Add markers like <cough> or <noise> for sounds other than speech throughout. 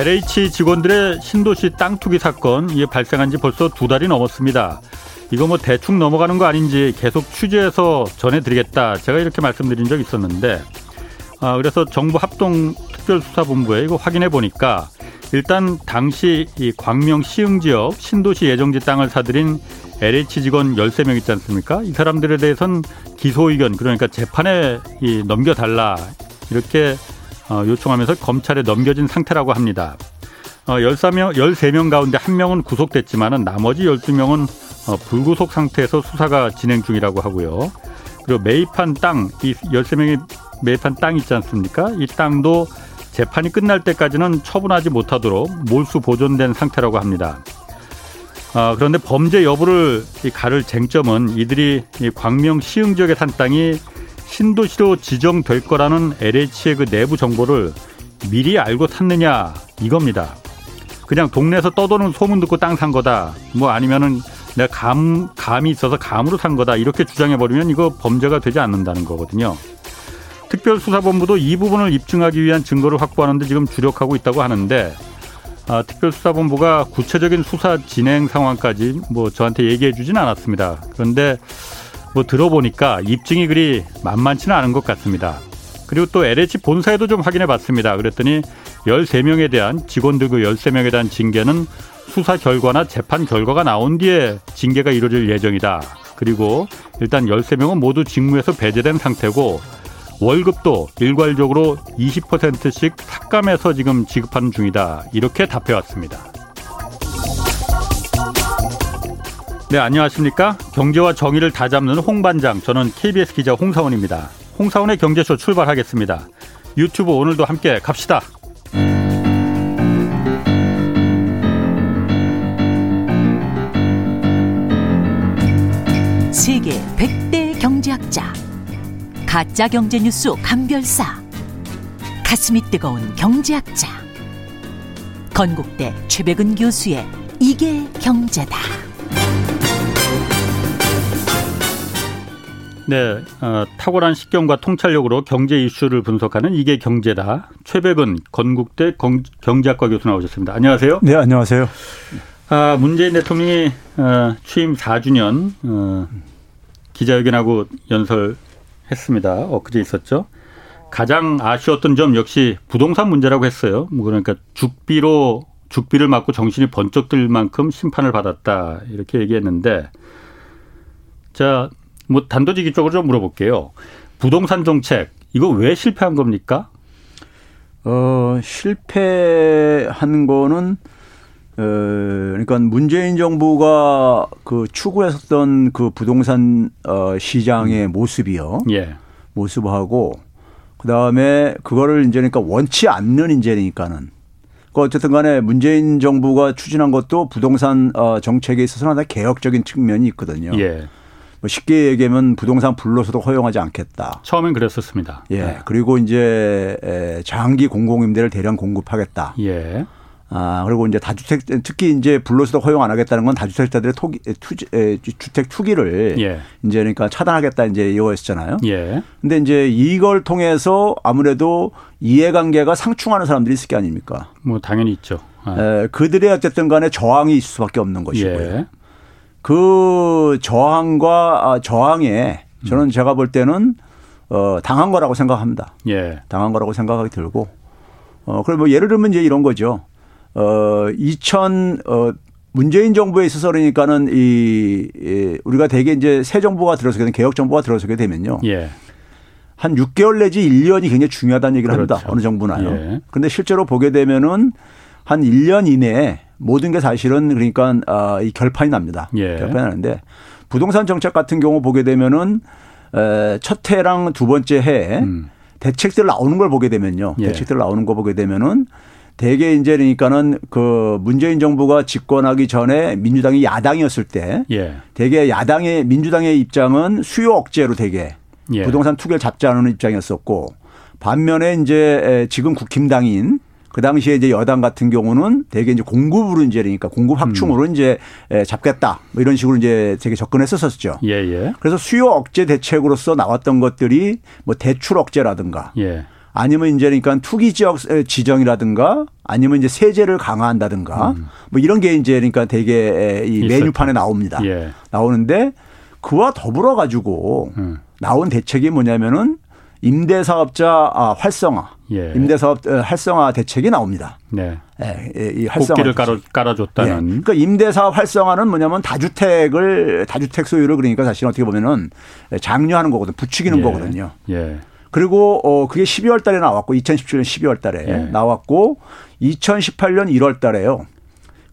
LH 직원들의 신도시 땅 투기 사건 이게 발생한 지 벌써 두 달이 넘었습니다. 이거 뭐 대충 넘어가는 거 아닌지 계속 취재해서 전해드리겠다. 제가 이렇게 말씀드린 적 있었는데, 아, 그래서 정부 합동 특별수사본부에 이거 확인해 보니까 일단 당시 이 광명 시흥 지역 신도시 예정지 땅을 사들인 LH 직원 13명 있지 않습니까? 이 사람들에 대해선 기소 의견 그러니까 재판에 이 넘겨달라 이렇게 어, 요청하면서 검찰에 넘겨진 상태라고 합니다. 어, 13명, 13명 가운데 한명은 구속됐지만은 나머지 12명은 어, 불구속 상태에서 수사가 진행 중이라고 하고요. 그리고 매입한 땅, 이 13명이 매입한 땅 있지 않습니까? 이 땅도 재판이 끝날 때까지는 처분하지 못하도록 몰수 보존된 상태라고 합니다. 아, 그런데 범죄 여부를 가를 쟁점은 이들이 이 광명 시흥 지역에 산 땅이 신도시로 지정될 거라는 LH의 그 내부 정보를 미리 알고 샀느냐 이겁니다. 그냥 동네에서 떠도는 소문 듣고 땅 산 거다. 뭐 아니면은 내가 감 감이 있어서 감으로 산 거다. 이렇게 주장해 버리면 이거 범죄가 되지 않는다는 거거든요. 특별수사본부도 이 부분을 입증하기 위한 증거를 확보하는데 지금 주력하고 있다고 하는데 아, 특별수사본부가 구체적인 수사 진행 상황까지 뭐 저한테 얘기해 주진 않았습니다. 그런데 뭐 들어보니까 입증이 그리 만만치는 않은 것 같습니다. 그리고 또 LH 본사에도 좀 확인해 봤습니다. 그랬더니 13명에 대한 직원들 그 13명에 대한 징계는 수사 결과나 재판 결과가 나온 뒤에 징계가 이루어질 예정이다. 그리고 일단 13명은 모두 직무에서 배제된 상태고 월급도 일괄적으로 20%씩 삭감해서 지금 지급하는 중이다. 이렇게 답해 왔습니다. 네, 안녕하십니까? 경제와 정의를 다 잡는 홍반장. 저는 KBS 기자 홍사원입니다. 홍사원의 경제쇼 출발하겠습니다. 유튜브 오늘도 함께 갑시다. 세계 100대 경제학자. 가짜 경제 뉴스 감별사. 가슴이 뜨거운 경제학자. 건국대 최백은 교수의 이게 경제다. 네, 어, 탁월한 식견과 통찰력으로 경제 이슈를 분석하는 이게 경제다. 최백은 건국대 경제학과 교수 나오셨습니다. 안녕하세요. 네, 안녕하세요. 아, 문재인 대통령이 어, 취임 4주년 어, 기자회견하고 연설했습니다. 엊그제 있었죠. 가장 아쉬웠던 점 역시 부동산 문제라고 했어요. 뭐 그러니까 죽비로 죽비를 맞고 정신이 번쩍 들 만큼 심판을 받았다 이렇게 얘기했는데 자 뭐 단도직입 적으로 좀 물어볼게요. 부동산 정책 이거 왜 실패한 겁니까? 어 실패한 거는 어 그러니까 문재인 정부가 그 추구했었던 그 부동산 어 시장의 음. 모습이요. 예. 모습하고 그다음에 그거를 이제 그러니까 원치 않는 인재니까는 그 어쨌든 간에 문재인 정부가 추진한 것도 부동산 어 정책에 있어서는 하나 개혁적인 측면이 있거든요. 예. 뭐 쉽게 얘기하면 부동산 불로서도 허용하지 않겠다. 처음엔 그랬었습니다. 예. 네. 그리고 이제 장기 공공임대를 대량 공급하겠다. 예. 아, 그리고 이제 다주택, 특히 이제 불로서도 허용 안 하겠다는 건 다주택자들의 토기, 투지, 에, 주택 투기를 예. 이제 그러니까 차단하겠다 이제 이거였잖아요. 예. 근데 이제 이걸 통해서 아무래도 이해관계가 상충하는 사람들이 있을 게 아닙니까? 뭐 당연히 있죠. 아. 에, 그들의 어쨌든 간에 저항이 있을 수밖에 없는 것이고요. 예. 그 저항과 아, 저항에 저는 음. 제가 볼 때는 어, 당한 거라고 생각합니다. 예. 당한 거라고 생각하기 들고 어, 그럼 뭐 예를 들면 이제 이런 거죠. 어, 2000, 어, 문재인 정부에 있어서 그러니까는 이, 이 우리가 대개 이제 새 정부가 들어서게 되면 개혁 정부가 들어서게 되면요. 예. 한 6개월 내지 1년이 굉장히 중요하다는 얘기를 그렇죠. 합니다. 어느 정부나요. 예. 그런데 실제로 보게 되면은 한 1년 이내에 모든 게 사실은 그러니까 아, 이 결판이 납니다. 예. 결판이 나는데 부동산 정책 같은 경우 보게 되면은 첫 해랑 두 번째 해에 음. 대책들 나오는 걸 보게 되면요. 예. 대책들 나오는 거 보게 되면은 대개 이제 그러니까는 그 문재인 정부가 집권하기 전에 민주당이 야당이었을 때 예. 대개 야당의 민주당의 입장은 수요 억제로 대개 예. 부동산 투기를 잡지 않는 입장이었었고 반면에 이제 지금 국힘당인 그 당시에 이제 여당 같은 경우는 대개 이제 공급으로 이제 그러니까 공급 확충으로 음. 이제 잡겠다 뭐 이런 식으로 이제 되게 접근했었었죠. 예, 예. 그래서 수요 억제 대책으로서 나왔던 것들이 뭐 대출 억제라든가 예. 아니면 이제 그러니까 투기 지역 지정이라든가 아니면 이제 세제를 강화한다든가 음. 뭐 이런 게 이제 그러니까 되게 이 메뉴판에 나옵니다. 예. 나오는데 그와 더불어 가지고 음. 나온 대책이 뭐냐면은 임대사업자 아, 활성화, 예. 임대사업 어, 활성화 대책이 나옵니다. 네. 예, 이 활성화. 깔아, 깔아 줬다는. 예. 그러니까 임대사업 활성화는 뭐냐면 다주택을 다주택 소유를 그러니까 사실 어떻게 보면은 장려하는 거거든, 부추기는 예. 거거든요. 예. 그리고 어 그게 12월 달에 나왔고 2017년 12월 달에 예. 나왔고 2018년 1월 달에요.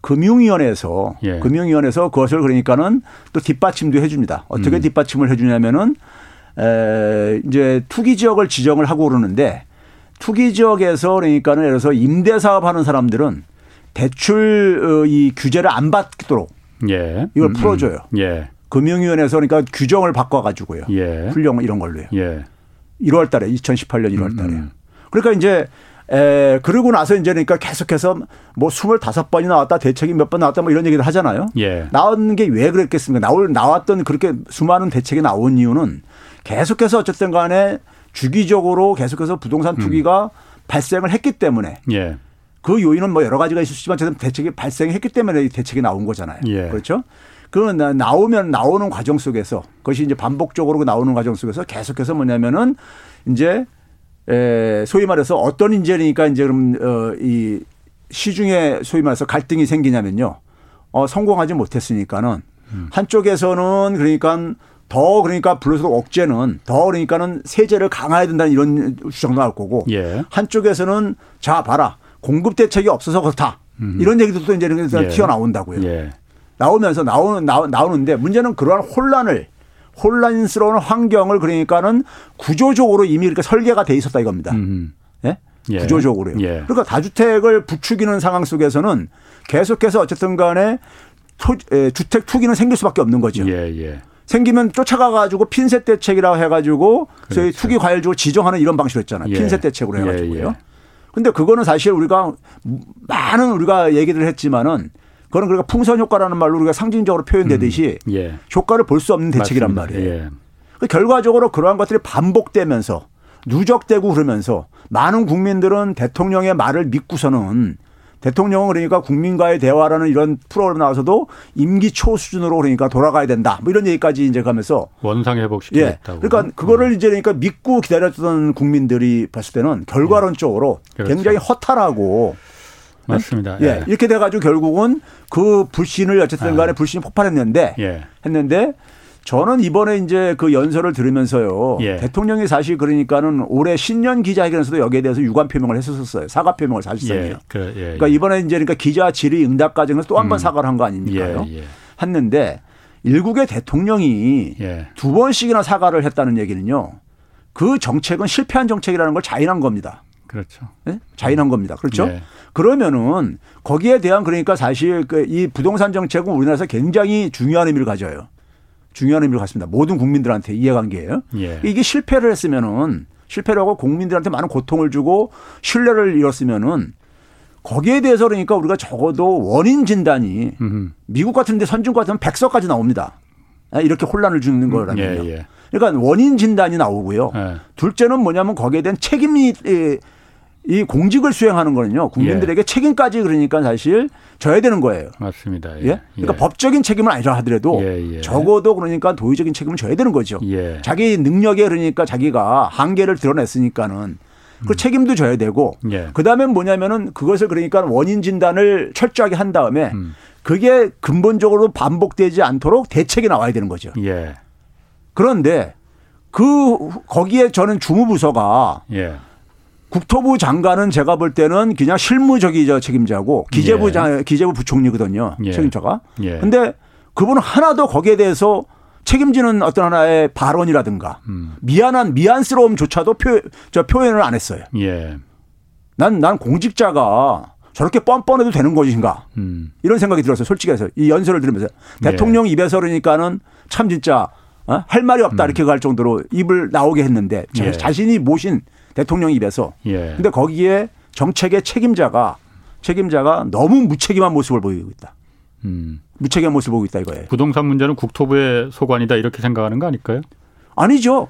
금융위원회에서 예. 금융위원회에서 그것을 그러니까는 또 뒷받침도 해줍니다. 어떻게 음. 뒷받침을 해주냐면은 에 이제 투기 지역을 지정을 하고 그러는데 투기 지역에서 그러니까는 예를 들어서 임대 사업하는 사람들은 대출 어, 이 규제를 안 받도록 예. 이걸 음, 음. 풀어줘요. 예. 금융위원회에서 그러니까 규정을 바꿔가지고요. 예. 풀령 이런 걸로요. 예. 1월 달에 2018년 1월 달에. 음. 그러니까 이제 에, 그러고 나서 이제 그러니까 계속해서 뭐 25번이 나왔다 대책이 몇 번 나왔다 뭐 이런 얘기를 하잖아요. 예. 나온 게 왜 그랬겠습니까? 나올, 나왔던 그렇게 수많은 대책이 나온 이유는 계속해서 어쨌든 간에 주기적으로 계속해서 부동산 음. 투기가 음. 발생을 했기 때문에 예. 그 요인은 뭐 여러 가지가 있을 수 있지만 대책이 발생했기 때문에 대책이 나온 거잖아요. 예. 그렇죠? 그건 나오면 나오는 과정 속에서 그것이 이제 반복적으로 나오는 과정 속에서 계속해서 뭐냐면은 이제 에 소위 말해서 어떤 인재니까 이제 그럼 어이 시중에 소위 말해서 갈등이 생기냐면요. 어 성공하지 못했으니까는 음. 한쪽에서는 그러니까 더 그러니까 불러서 억제는 더 그러니까는 세제를 강화해야 된다는 이런 주장도 나올 거고 예. 한쪽에서는 자 봐라 공급 대책이 없어서 그렇다 음. 이런 얘기도 또 이제 예. 튀어나온다고요. 예. 나오면서 나오는 나오는데 문제는 그러한 혼란을 혼란스러운 환경을 그러니까는 구조적으로 이미 이렇게 설계가 돼 있었다 이겁니다. 음. 예? 예. 구조적으로요. 예. 그러니까 다주택을 부추기는 상황 속에서는 계속해서 어쨌든 간에 토, 에, 주택 투기는 생길 수밖에 없는 거죠. 예, 예. 생기면 쫓아가 가지고 핀셋 대책이라고 해 가지고 그렇죠. 저희 투기 과열적으로 지정하는 이런 방식으로 했잖아요. 예. 핀셋 대책으로 해 가지고요. 예, 근데 그거는 사실 우리가 많은 우리가 얘기를 했지만은 그거는 그러니까 풍선 효과라는 말로 우리가 상징적으로 표현되듯이 음. 예. 효과를 볼 수 없는 대책이란 맞습니다. 말이에요. 예. 그 결과적으로 그러한 것들이 반복되면서 누적되고 그러면서 많은 국민들은 대통령의 말을 믿고서는 대통령은 그러니까 국민과의 대화라는 이런 프로그램 나와서도 임기 초 수준으로 그러니까 돌아가야 된다. 뭐 이런 얘기까지 이제 가면서 원상 회복시키겠다고. 예. 그러니까 그거를 음. 이제 그러니까 믿고 기다렸던 국민들이 봤을 때는 결과론적으로 예. 그렇죠. 굉장히 허탈하고 맞습니다. 예. 예. 이렇게 돼가지고 결국은 그 불신을 어쨌든 간에 아. 불신이 폭발했는데 예. 했는데 저는 이번에 이제 그 연설을 들으면서요. 예. 대통령이 사실 그러니까는 올해 신년 기자회견에서도 여기에 대해서 유감 표명을 했었어요. 사과 표명을 사실상요. 예. 그, 예. 그러니까 이번에 이제 그러니까 기자 질의 응답 과정에서 또 한번 음. 사과를 한 거 아닙니까요? 예, 예. 했는데 일국의 대통령이 두 번씩이나 사과를 했다는 얘기는요. 그 정책은 실패한 정책이라는 걸 자인한 겁니다. 그렇죠. 네? 자인한 겁니다. 그렇죠? 네. 그러면은 거기에 대한 그러니까 사실 그 이 부동산 정책은 우리나라에서 굉장히 중요한 의미를 가져요. 중요한 의미를 갖습니다. 모든 국민들한테 이해관계예요. 예. 이게 실패를 했으면은 실패를 하고 국민들한테 많은 고통을 주고 신뢰를 잃었으면은 거기에 대해서 그러니까 우리가 적어도 원인 진단이 음흠. 미국 같은 데 선진국 같으면 백서까지 나옵니다. 아, 이렇게 혼란을 주는 음, 거라면요. 예, 예. 그러니까 원인 진단이 나오고요. 예. 둘째는 뭐냐면 거기에 대한 책임이 이 공직을 수행하는 거는요 국민들에게 예. 책임까지 그러니까 사실 져야 되는 거예요. 맞습니다. 예. 예? 그러니까 예. 법적인 책임은 아니라 하더라도 예, 예. 적어도 그러니까 도의적인 책임을 져야 되는 거죠. 예. 자기 능력에 그러니까 자기가 한계를 드러냈으니까는 그 음. 책임도 져야 되고 그 다음에 뭐냐면은 그것을 그러니까 원인 진단을 철저하게 한 다음에 음. 그게 근본적으로 반복되지 않도록 대책이 나와야 되는 거죠. 그런데 그 거기에 저는 주무부서가 국토부 장관은 제가 볼 때는 그냥 실무적이죠 책임자고 기재부 예. 장, 기재부 부총리거든요 예. 책임자가. 예. 근데 그분은 하나도 거기에 대해서 책임지는 어떤 하나의 발언이라든가 음. 미안한 미안스러움조차도 표, 저 표현을 안 했어요. 예. 난, 난 공직자가 저렇게 뻔뻔해도 되는 것인가 음. 이런 생각이 들었어요. 솔직히 해서 이 연설을 들으면서 예. 대통령 입에서 그러니까는 참 진짜 어? 할 말이 없다 음. 이렇게 갈 정도로 입을 나오게 했는데 예. 자신이 모신 대통령 입에서. 예. 근데 거기에 정책의 책임자가 책임자가 너무 무책임한 모습을 보이고 있다. 음. 무책임한 모습을 보이고 있다 이거예요. 부동산 문제는 국토부의 소관이다 이렇게 생각하는 거 아닐까요? 아니죠.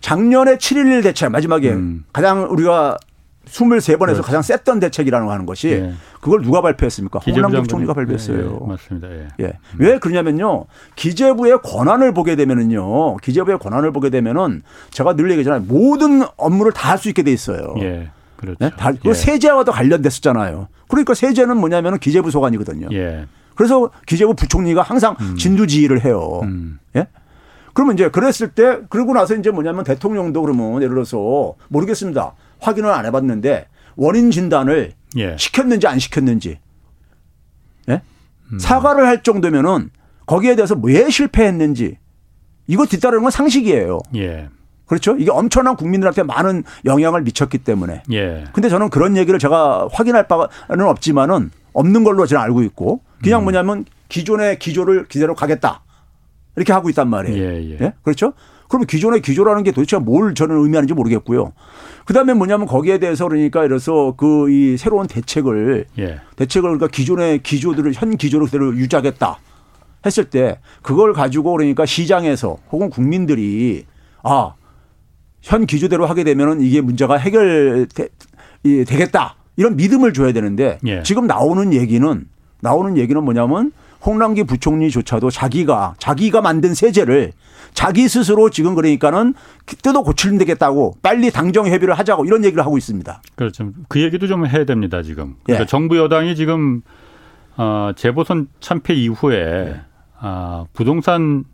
작년에 7.11 대책 마지막에 음. 가장 우리가 23번에서 그렇죠. 가장 셌던 대책이라는 거 하는 것이 예. 그걸 누가 발표했습니까? 홍남기 총리가 발표했어요. 예, 예. 맞습니다. 예. 예. 음. 왜 그러냐면요. 기재부의 권한을 보게 되면은요. 기재부의 권한을 보게 되면은 제가 늘 얘기하잖아요. 모든 업무를 다 할 수 있게 돼 있어요. 예. 그렇죠. 네? 다, 그 세제와도 관련됐었잖아요. 그러니까 세제는 뭐냐면은 기재부 소관이거든요. 예. 그래서 기재부 부총리가 항상 음. 진두지휘를 해요. 음. 예? 그러면 이제 그랬을 때 그러고 나서 이제 뭐냐면 대통령도 그러면 예를 들어서 모르겠습니다. 확인을 안 해봤는데 원인 진단을 예. 시켰는지 안 시켰는지 예? 음. 사과를 할 정도면은 거기에 대해서 왜 실패했는지 이거 뒤따르는 건 상식이에요. 예. 그렇죠? 이게 엄청난 국민들한테 많은 영향을 미쳤기 때문에. 예. 근데 저는 그런 얘기를 제가 확인할 바는 없지만은 없는 걸로 저는 알고 있고 그냥 음. 뭐냐면 기존의 기조를 기대로 가겠다. 이렇게 하고 있단 말이에요. 예, 예. 예? 그렇죠? 그러면 기존의 기조라는 게 도대체 뭘 저는 의미하는지 모르겠고요. 그다음에 뭐냐면 거기에 대해서 그러니까 이래서 그 이 새로운 대책을 예. 대책을 그러니까 기존의 기조들을 현 기조로 그대로 유지하겠다 했을 때 그걸 가지고 그러니까 시장에서 혹은 국민들이 아, 현 기조대로 하게 되면은 이게 문제가 해결 되겠다. 이런 믿음을 줘야 되는데 예. 지금 나오는 얘기는 나오는 얘기는 뭐냐면 홍남기 부총리조차도 자기가 자기가 만든 세제를 자기 스스로 지금 그러니까는 뜯어 고치면 되겠다고 빨리 당정 협의를 하자고 이런 얘기를 하고 있습니다. 그렇죠. 그 얘기도 좀 해야 됩니다 지금. 그러니까 예. 정부 여당이 지금 어, 재보선 참패 이후에 예. 어, 부동산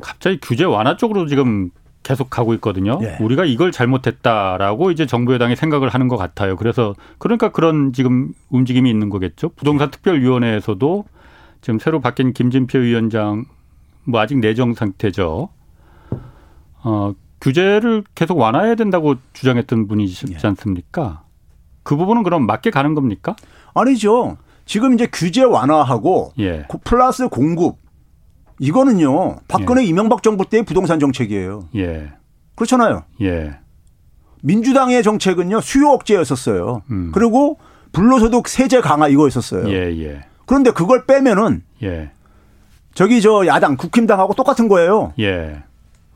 갑자기 규제 완화 쪽으로 지금 계속 가고 있거든요. 예. 우리가 이걸 잘못했다라고 이제 정부 여당이 생각을 하는 것 같아요. 그래서 그러니까 그런 지금 움직임이 있는 거겠죠. 부동산 특별위원회에서도 지금 새로 바뀐 김진표 위원장 뭐 아직 내정 상태죠. 어, 규제를 계속 완화해야 된다고 주장했던 분이지 예. 않습니까? 그 부분은 그럼 맞게 가는 겁니까? 아니죠. 지금 이제 규제 완화하고 예. 플러스 공급 이거는요. 박근혜 예. 이명박 정부 때의 부동산 정책이에요. 예. 그렇잖아요. 예. 민주당의 정책은요. 수요 억제였었어요. 음. 그리고 불로소득 세제 강화 이거였었어요. 예, 예. 그런데 그걸 빼면은 예. 저기 저 야당 국힘당하고 똑같은 거예요. 예.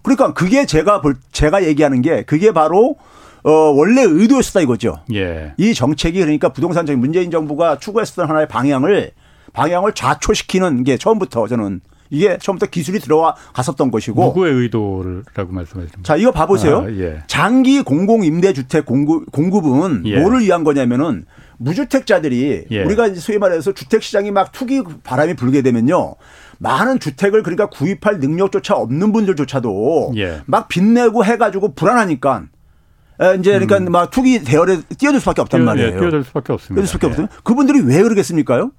그러니까 그게 제가 볼 제가 얘기하는 게 그게 바로 어 원래 의도였었다 이거죠. 예. 이 정책이 그러니까 부동산 정 문재인 정부가 추구했었던 하나의 방향을 방향을 좌초시키는 게 처음부터 저는 이게 처음부터 기술이 들어와 갔었던 것이고 누구의 의도라고 말씀하십니까? 자 이거 봐보세요. 아, 예. 장기 공공 임대주택 공급 공급은 예. 뭐를 위한 거냐면은 무주택자들이 예. 우리가 소위 말해서 주택 시장이 막 투기 바람이 불게 되면요. 많은 주택을 그러니까 구입할 능력조차 없는 분들조차도 예. 막 빚내고 해가지고 불안하니까 이제 그러니까 음. 막 투기 대열에 뛰어들 수밖에 없단 말이에요. 예, 뛰어들 수밖에 없습니다. 뛰어들 수밖에 예. 없어요. 그분들이 왜 그러겠습니까요?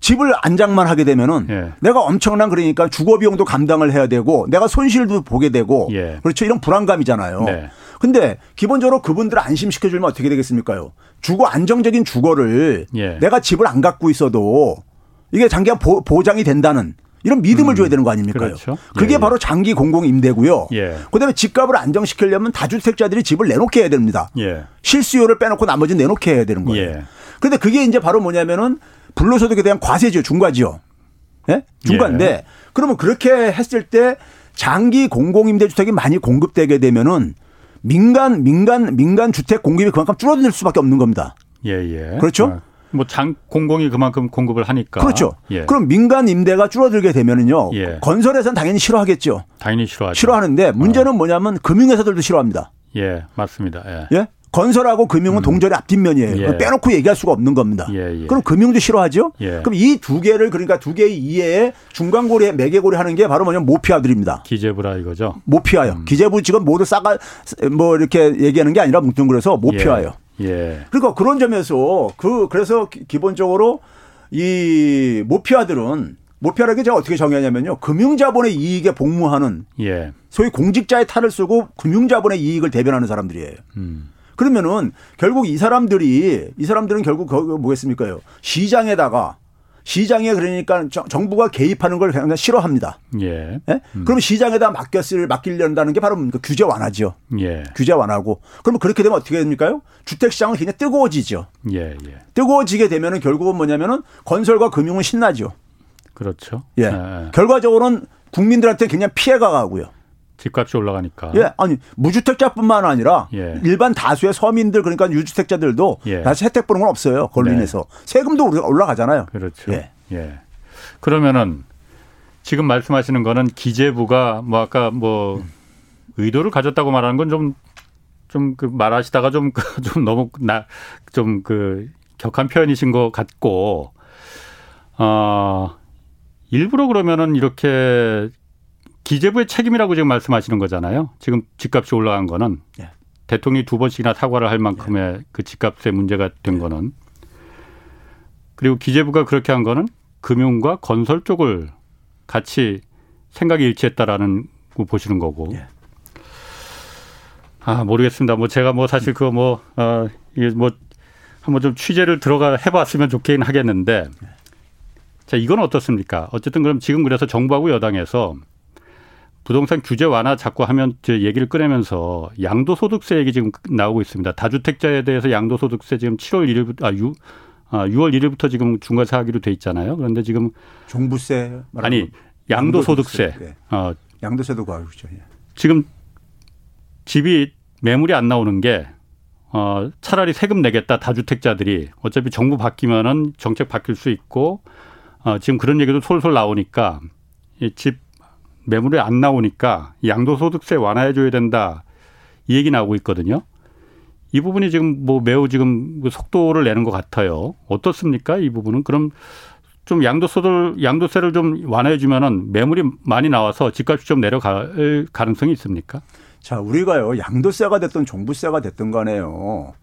집을 안장만 하게 되면은 예. 내가 엄청난 그러니까 주거 비용도 감당을 해야 되고 내가 손실도 보게 되고 예. 그렇죠 이런 불안감이잖아요. 네. 근데 기본적으로 그분들을 안심시켜 주면 어떻게 되겠습니까요? 주거 안정적인 주거를 예. 내가 집을 안 갖고 있어도 이게 장기간 보장이 된다는 이런 믿음을 음. 줘야 되는 거 아닙니까? 그렇죠. 그게 예, 바로 장기 공공 임대고요. 예. 그다음에 집값을 안정시키려면 다주택자들이 집을 내놓게 해야 됩니다. 예. 실수요를 빼놓고 나머지는 내놓게 해야 되는 거예요. 예. 그런데 그게 이제 바로 뭐냐면은 불로소득에 대한 과세죠, 중과지요. 예? 중과인데 예. 그러면 그렇게 했을 때 장기 공공임대주택이 많이 공급되게 되면은 민간 민간 민간 주택 공급이 그만큼 줄어들 수밖에 없는 겁니다. 예, 예. 그렇죠? 아, 뭐장 공공이 그만큼 공급을 하니까. 그렇죠. 예. 그럼 민간 임대가 줄어들게 되면은요. 예. 건설회사는 당연히 싫어하겠죠. 당연히 싫어하죠. 싫어하는데 문제는 어. 뭐냐면 금융회사들도 싫어합니다. 예, 맞습니다. 예. 예? 건설하고 금융은 음. 동전의 앞뒷면이에요. 예. 빼놓고 얘기할 수가 없는 겁니다. 예, 예. 그럼 금융도 싫어하죠? 예. 그럼 이 두 개를 그러니까 두 개의 이해에 중간고리에 매개고리 하는 게 바로 뭐냐면 모피아들입니다. 기재부라 이거죠? 모피아요. 음. 기재부 지금 모두 싸가 뭐 이렇게 얘기하는 게 아니라 뭉뚱그려서 모피아요. 예. 예. 그러니까 그런 점에서 그 그래서 기본적으로 이 모피아들은 모피아라는 게 제가 어떻게 정의하냐면요. 금융자본의 이익에 복무하는 예. 소위 공직자의 탈을 쓰고 금융자본의 이익을 대변하는 사람들이에요. 음. 그러면은 결국 이 사람들이 이 사람들은 결국 뭐겠습니까요? 시장에다가 시장에 그러니까 정부가 개입하는 걸 그냥 싫어합니다. 예. 예? 음. 그럼 시장에다 맡겼을 맡기려는 게 바로 그 규제 완화죠. 예. 규제 완화고. 그러면 그렇게 되면 어떻게 됩니까요? 주택 시장은 굉장히 뜨거워지죠. 예, 예. 뜨거워지게 되면은 결국은 뭐냐면은 건설과 금융은 신나죠. 그렇죠. 예. 예. 결과적으로는 국민들한테 그냥 피해가 가고요. 집값이 올라가니까. 예, 아니 무주택자뿐만 아니라 예. 일반 다수의 서민들 그러니까 유주택자들도 예. 다시 혜택 보는 건 없어요. 그걸로 네. 인해서 세금도 우리가 올라가잖아요. 그렇죠. 예. 예. 그러면은 지금 말씀하시는 거는 기재부가 뭐 아까 뭐 의도를 가졌다고 말하는 건 좀 좀 그 말하시다가 좀 <laughs> 좀 너무 나 좀 그 격한 표현이신 것 같고 어 일부러 그러면은 이렇게 기재부의 책임이라고 지금 말씀하시는 거잖아요. 지금 집값이 올라간 거는 예. 대통령이 두 번씩이나 사과를 할 만큼의 예. 그 집값의 문제가 된 거는 그리고 기재부가 그렇게 한 거는 금융과 건설 쪽을 같이 생각이 일치했다라는 거 보시는 거고. 예. 아 모르겠습니다. 뭐 제가 뭐 사실 그거 뭐 어, 이게 뭐 한번 좀 취재를 들어가 해봤으면 좋긴 하겠는데. 예. 자 이건 어떻습니까? 어쨌든 그럼 지금 그래서 정부하고 여당에서 부동산 규제 완화 자꾸 하면 제 얘기를 꺼내면서 양도소득세 얘기 지금 나오고 있습니다. 다주택자에 대해서 양도소득세 지금 7월 1일부터 아 6, 아 6월 1일부터 지금 중과사하기로 돼 있잖아요. 그런데 지금 종부세 아니 양도소득세. 어 양도세도 과하죠. 예. 지금 집이 매물이 안 나오는 게 어, 차라리 세금 내겠다 다주택자들이 어차피 정부 바뀌면은 정책 바뀔 수 있고 어, 지금 그런 얘기도 솔솔 나오니까 이집 매물이 안 나오니까 양도소득세 완화해줘야 된다 이 얘기 나오고 있거든요. 이 부분이 지금 뭐 매우 지금 그 속도를 내는 것 같아요. 어떻습니까? 이 부분은 그럼 좀 양도소득 양도세를 좀 완화해 주면은 매물이 많이 나와서 집값이 좀 내려갈 가능성이 있습니까? 자, 우리가요 양도세가 됐든 종부세가 됐든 간에요.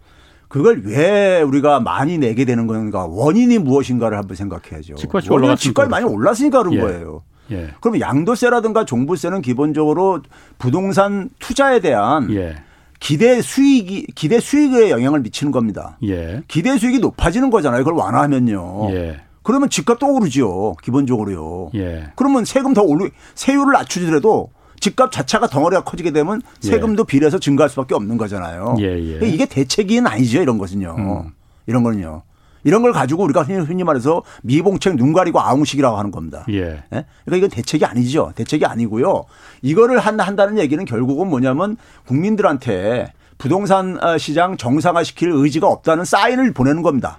그걸 왜 우리가 많이 내게 되는 건가 원인이 무엇인가를 한번 생각해야죠. 집값이 올라갔으니까 집값이 많이 올랐으니까 그런 예. 거예요. 예. 그럼 양도세라든가 종부세는 기본적으로 부동산 투자에 대한 예. 기대 수익이 기대 수익에 영향을 미치는 겁니다. 예. 기대 수익이 높아지는 거잖아요. 그걸 완화하면요. 예. 그러면 집값도 오르죠. 기본적으로요. 예. 그러면 세금 더 올리 세율을 낮추더라도 집값 자체가 덩어리가 커지게 되면 예. 세금도 비례해서 증가할 수밖에 없는 거잖아요. 그러니까 이게 대책이 아니죠. 이런 것은요. 음. 이런 거는요. 이런 걸 가지고 우리가 흔히 말해서 미봉책 눈 가리고 아웅식이라고 하는 겁니다. 예. 예? 그러니까 이건 대책이 아니죠. 대책이 아니고요. 이거를 한다는 얘기는 결국은 뭐냐면 국민들한테 부동산 어, 시장 정상화시킬 의지가 없다는 사인을 보내는 겁니다.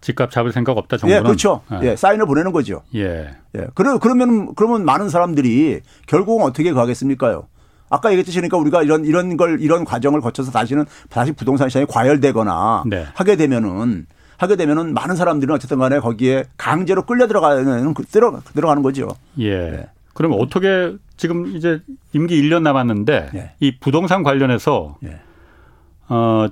집값 잡을 생각 없다 정부는. 예, 그렇죠. 예, 예 사인을 보내는 거죠. 예. 예. 그러 그러면 그러면 많은 사람들이 결국은 어떻게 가겠습니까요? 아까 얘기했듯이 그러니까 우리가 이런 이런 걸 이런 과정을 거쳐서 다시는 다시 부동산 시장이 과열되거나 네. 하게 되면은 하게 되면은 많은 사람들은 어쨌든 간에 거기에 강제로 끌려 들어가는 그, 들어 들어가는 거죠. 예. 네. 그럼 어떻게 지금 이제 임기 1년 남았는데 예. 이 부동산 관련해서 예. 어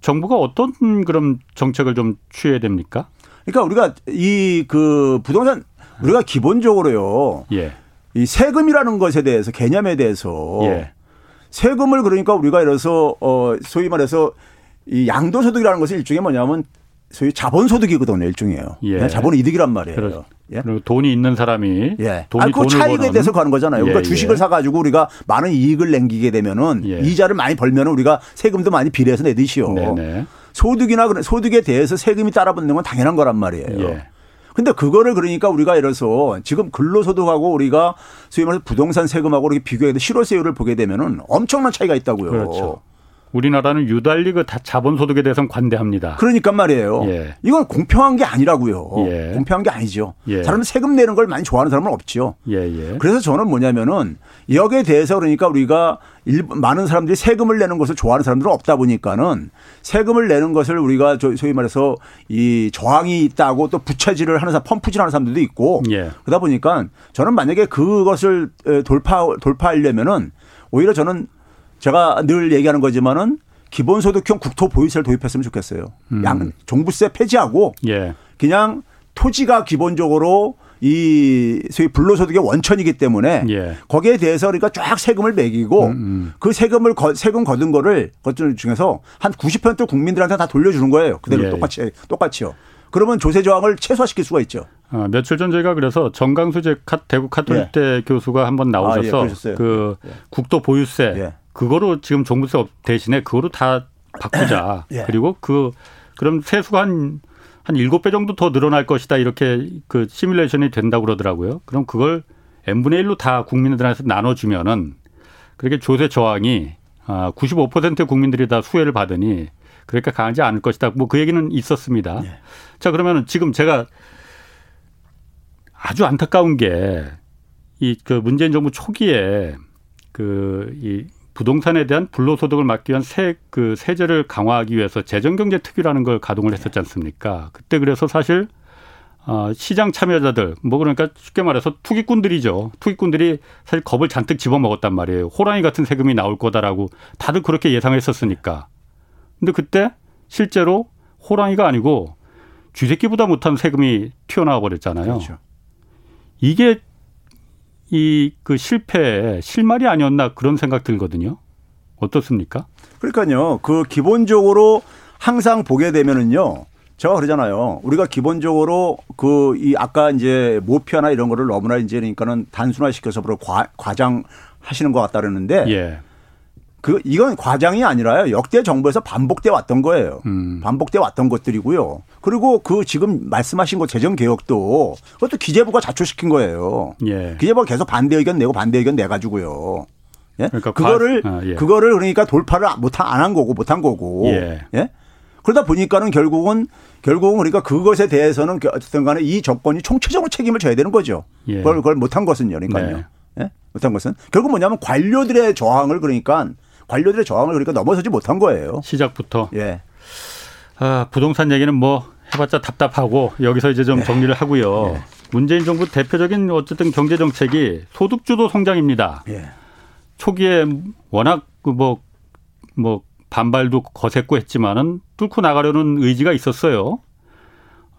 정부가 어떤 그런 정책을 좀 취해야 됩니까? 그러니까 우리가 이 그 부동산 우리가 기본적으로요. 예. 이 세금이라는 것에 대해서 개념에 대해서 예. 세금을 그러니까 우리가 이래서 어 소위 말해서 이 양도소득이라는 것은 일종의 뭐냐면 소위 자본소득이거든요, 일종이에요. 예. 자본이득이란 말이에요. 그렇, 예? 그리고 돈이 있는 사람이 예. 돈이 아, 그 차익에 버는. 대해서 가는 거잖아요. 그러니까 예, 주식을 예. 사가지고 우리가 많은 이익을 남기게 되면은 예. 이자를 많이 벌면은 우리가 세금도 많이 비례해서 내듯이요. 네네. 소득이나 소득에 대해서 세금이 따라붙는 건 당연한 거란 말이에요. 예. 근데 그거를 그러니까 우리가 이래서 지금 근로소득하고 우리가 소위 말해서 부동산 세금하고 이렇게 비교해서 실효세율을 보게 되면은 엄청난 차이가 있다고요. 그렇죠. 우리나라는 유달리 그 자본소득에 대해서는 관대합니다. 그러니까 말이에요. 예. 이건 공평한 게 아니라고요. 예. 공평한 게 아니죠. 예. 사람은 세금 내는 걸 많이 좋아하는 사람은 없죠. 예, 예. 그래서 저는 뭐냐면은 여기에 대해서 그러니까 우리가 일, 많은 사람들이 세금을 내는 것을 좋아하는 사람들은 없다 보니까는 세금을 내는 것을 우리가 소위 말해서 이 저항이 있다고 또 부채질을 하는 사람, 펌프질하는 사람들도 있고 예. 그러다 보니까 저는 만약에 그것을 돌파 돌파하려면은 오히려 저는 제가 늘 얘기하는 거지만은 기본소득형 국토 보유세를 도입했으면 좋겠어요. 음. 양 종부세 폐지하고 예. 그냥 토지가 기본적으로 이 소위 불로소득의 원천이기 때문에 예. 거기에 대해서 그러니까 쫙 세금을 매기고 음, 음. 그 세금을 거, 세금 거둔 거를 것들 중에서 한 90% 국민들한테 다 돌려주는 거예요. 그대로 예. 똑같이 똑같이요. 그러면 조세 저항을 최소화시킬 수가 있죠. 어, 며칠 전 저희가 그래서 정강수 제 대구 카톨릭대 예. 교수가 한번 나오셔서 아, 예, 그 예. 국도 보유세 예. 그거로 지금 종부세 대신에 그거로 다 바꾸자. <clears throat> 예. 그리고 그 그럼 세수가 한한 일곱 배 정도 더 늘어날 것이다. 이렇게 그 시뮬레이션이 된다고 그러더라고요. 그럼 그걸 n분의 1로 다 국민들한테 나눠주면은 그렇게 조세 저항이 아, 95% 국민들이 다 수혜를 받으니 그렇게 강하지 않을 것이다. 뭐 그 얘기는 있었습니다. 네. 자 그러면은 지금 제가 아주 안타까운 게 이 그 문재인 정부 초기에 그 이 부동산에 대한 불로소득을 막기 위한 세, 그 세제를 강화하기 위해서 재정경제 특위라는 걸 가동을 했었지 않습니까? 그때 그래서 사실 어, 시장 참여자들, 뭐 그러니까 쉽게 말해서 투기꾼들이죠. 투기꾼들이 사실 겁을 잔뜩 집어먹었단 말이에요. 호랑이 같은 세금이 나올 거다라고 다들 그렇게 예상했었으니까. 근데 그때 실제로 호랑이가 아니고 쥐새끼보다 못한 세금이 튀어나와 버렸잖아요. 그렇죠. 이게 이 그 실패의 실말이 아니었나 그런 생각 들거든요. 어떻습니까? 그러니까요. 그 기본적으로 항상 보게 되면은요. 제가 그러잖아요. 우리가 기본적으로 그 이 아까 이제 모피아나 이런 거를 너무나 이제 그러니까는 단순화시켜서 과, 과장 하시는 것 같다 그러는데 예. 그 이건 과장이 아니라요. 역대 정부에서 반복돼 왔던 거예요. 음. 반복돼 왔던 것들이고요. 그리고 그 지금 말씀하신 거 재정 개혁도 그것도 기재부가 자초시킨 거예요. 예. 기재부가 계속 반대 의견 내고 반대 의견 내 가지고요. 예? 그러니까 그거를 아, 예. 그거를 그러니까 돌파를 못안 한 거고 못한 거고. 예. 예? 그러다 보니까는 결국은 결국은 그러니까 그것에 대해서는 어쨌든 간에 이 정권이 총체적으로 책임을 져야 되는 거죠. 예. 그걸, 그걸 못한 것은요. 그러니까요. 네. 예? 못한 것은 결국 뭐냐면 관료들의 저항을 그러니까 관료들의 저항을 그러니까 넘어서지 못한 거예요. 시작부터. 예. 아, 부동산 얘기는 뭐 해봤자 답답하고 여기서 이제 좀 예. 정리를 하고요. 예. 문재인 정부 대표적인 어쨌든 경제 정책이 소득주도 성장입니다. 예. 초기에 워낙 그뭐뭐 뭐 반발도 거셌고 했지만은 뚫고 나가려는 의지가 있었어요.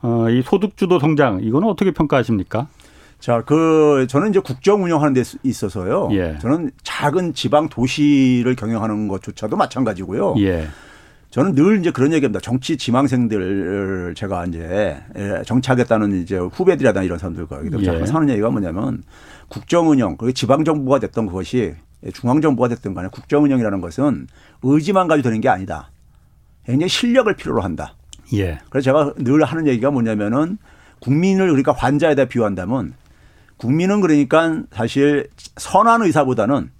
어, 이 소득주도 성장 이거는 어떻게 평가하십니까? 자, 그 저는 이제 국정 운영하는 데 있어서요. 예. 저는 작은 지방 도시를 경영하는 것조차도 마찬가지고요. 예. 저는 늘 이제 그런 얘기합니다. 정치 지망생들 제가 이제 예, 정치하겠다는 이제 후배들이라든 가 이런 사람들과 예. 자꾸 하는 얘기가 뭐냐면 국정 운영, 그게 지방 정부가 됐던 그것이 중앙 정부가 됐든 간에 국정 운영이라는 것은 의지만 가지고 되는 게 아니다. 굉장히 실력을 필요로 한다. 예. 그래서 제가 늘 하는 얘기가 뭐냐면은 국민을 그러니까 환자에다 비유한다면 국민은 그러니까 사실 선한 의사보다는